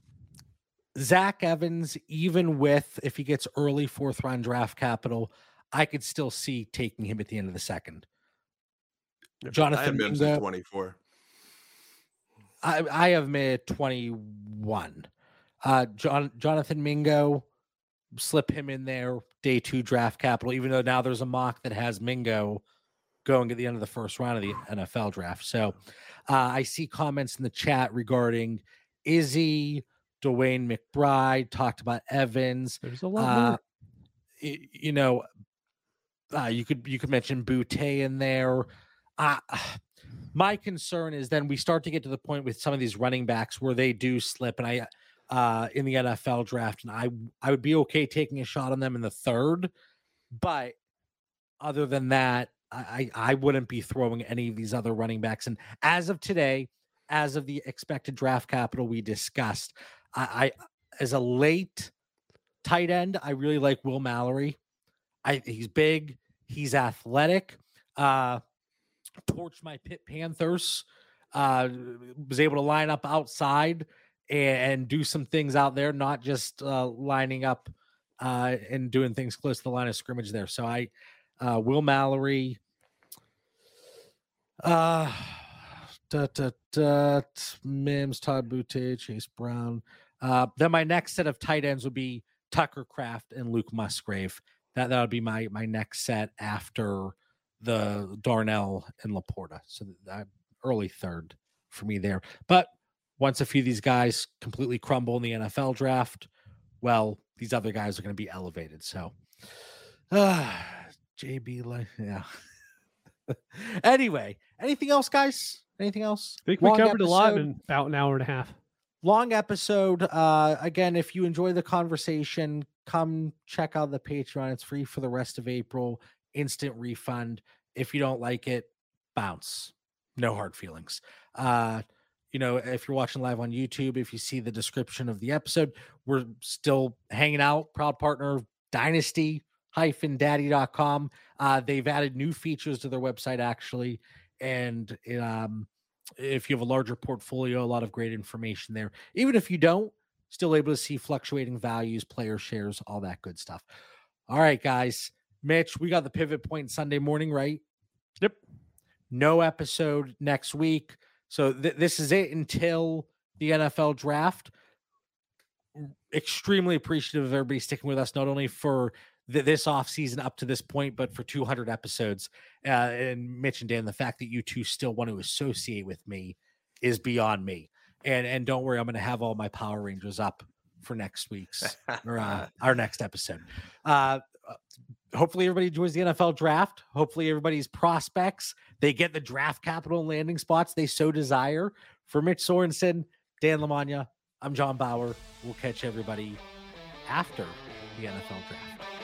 Zach Evans, even with if he gets early fourth round draft capital, I could still see taking him at the end of the second. I had Jonathan Mims at Mingo, 24. I, I have made 21. Uh, John, Jonathan Mingo, slip him in there, day two draft capital, even though now there's a mock that has Mingo going at the end of the first round of the NFL draft. So I see comments in the chat regarding Izzy, DeWayne McBride, talked about Evans. There's a lot Uh, more. you know, uh, you could you could mention Butte in there. Uh, my concern is then we start to get to the point with some of these running backs where they do slip, and I uh, in the NFL draft, and I I would be okay taking a shot on them in the third, but other than that, I I wouldn't be throwing any of these other running backs. And as of today, as of the expected draft capital we discussed, I, I as a late tight end, I really like Will Mallory. I he's big, he's athletic. Uh torched my Pitt Panthers. Uh was able to line up outside and, and do some things out there, not just uh lining up uh and doing things close to the line of scrimmage there. So I uh Will Mallory uh da, da, da, Mims, Todd Butte, Chase Brown. Uh, then my next set of tight ends would be Tucker Kraft and Luke Musgrave. That that would be my my next set after the Darnell and Laporta. So that early third for me there. But once a few of these guys completely crumble in the NFL draft, well, these other guys are going to be elevated. So, uh, JB, like, yeah. anyway, anything else, guys? Anything else? I think we Long covered a lot in about an hour and a half. long episode. Uh, again, if you enjoy the conversation, come check out the Patreon. It's free for the rest of April. Instant refund. If you don't like it, bounce. No hard feelings. Uh, you know, if you're watching live on YouTube, if you see the description of the episode, we're still hanging out. Proud partner Dynasty daddy.com. Uh, they've added new features to their website actually. And um, if you have a larger portfolio, a lot of great information there. Even if you don't, still able to see fluctuating values, player shares, all that good stuff. All right, guys. Mitch, we got the pivot point Sunday morning, right? Yep. No episode next week. So th- this is it until the NFL draft. Extremely appreciative of everybody sticking with us, not only for th- this off season up to this point, but for 200 episodes. Uh, and Mitch and Dan, the fact that you two still want to associate with me is beyond me. And and don't worry, I'm going to have all my Power Rangers up for next week's or uh, our next episode. Uh, hopefully everybody enjoys the NFL draft. Hopefully everybody's prospects they get the draft capital and landing spots they so desire. For Mitch Sorensen, Dan Lamagna, I'm John Bauer. We'll catch everybody after the NFL draft.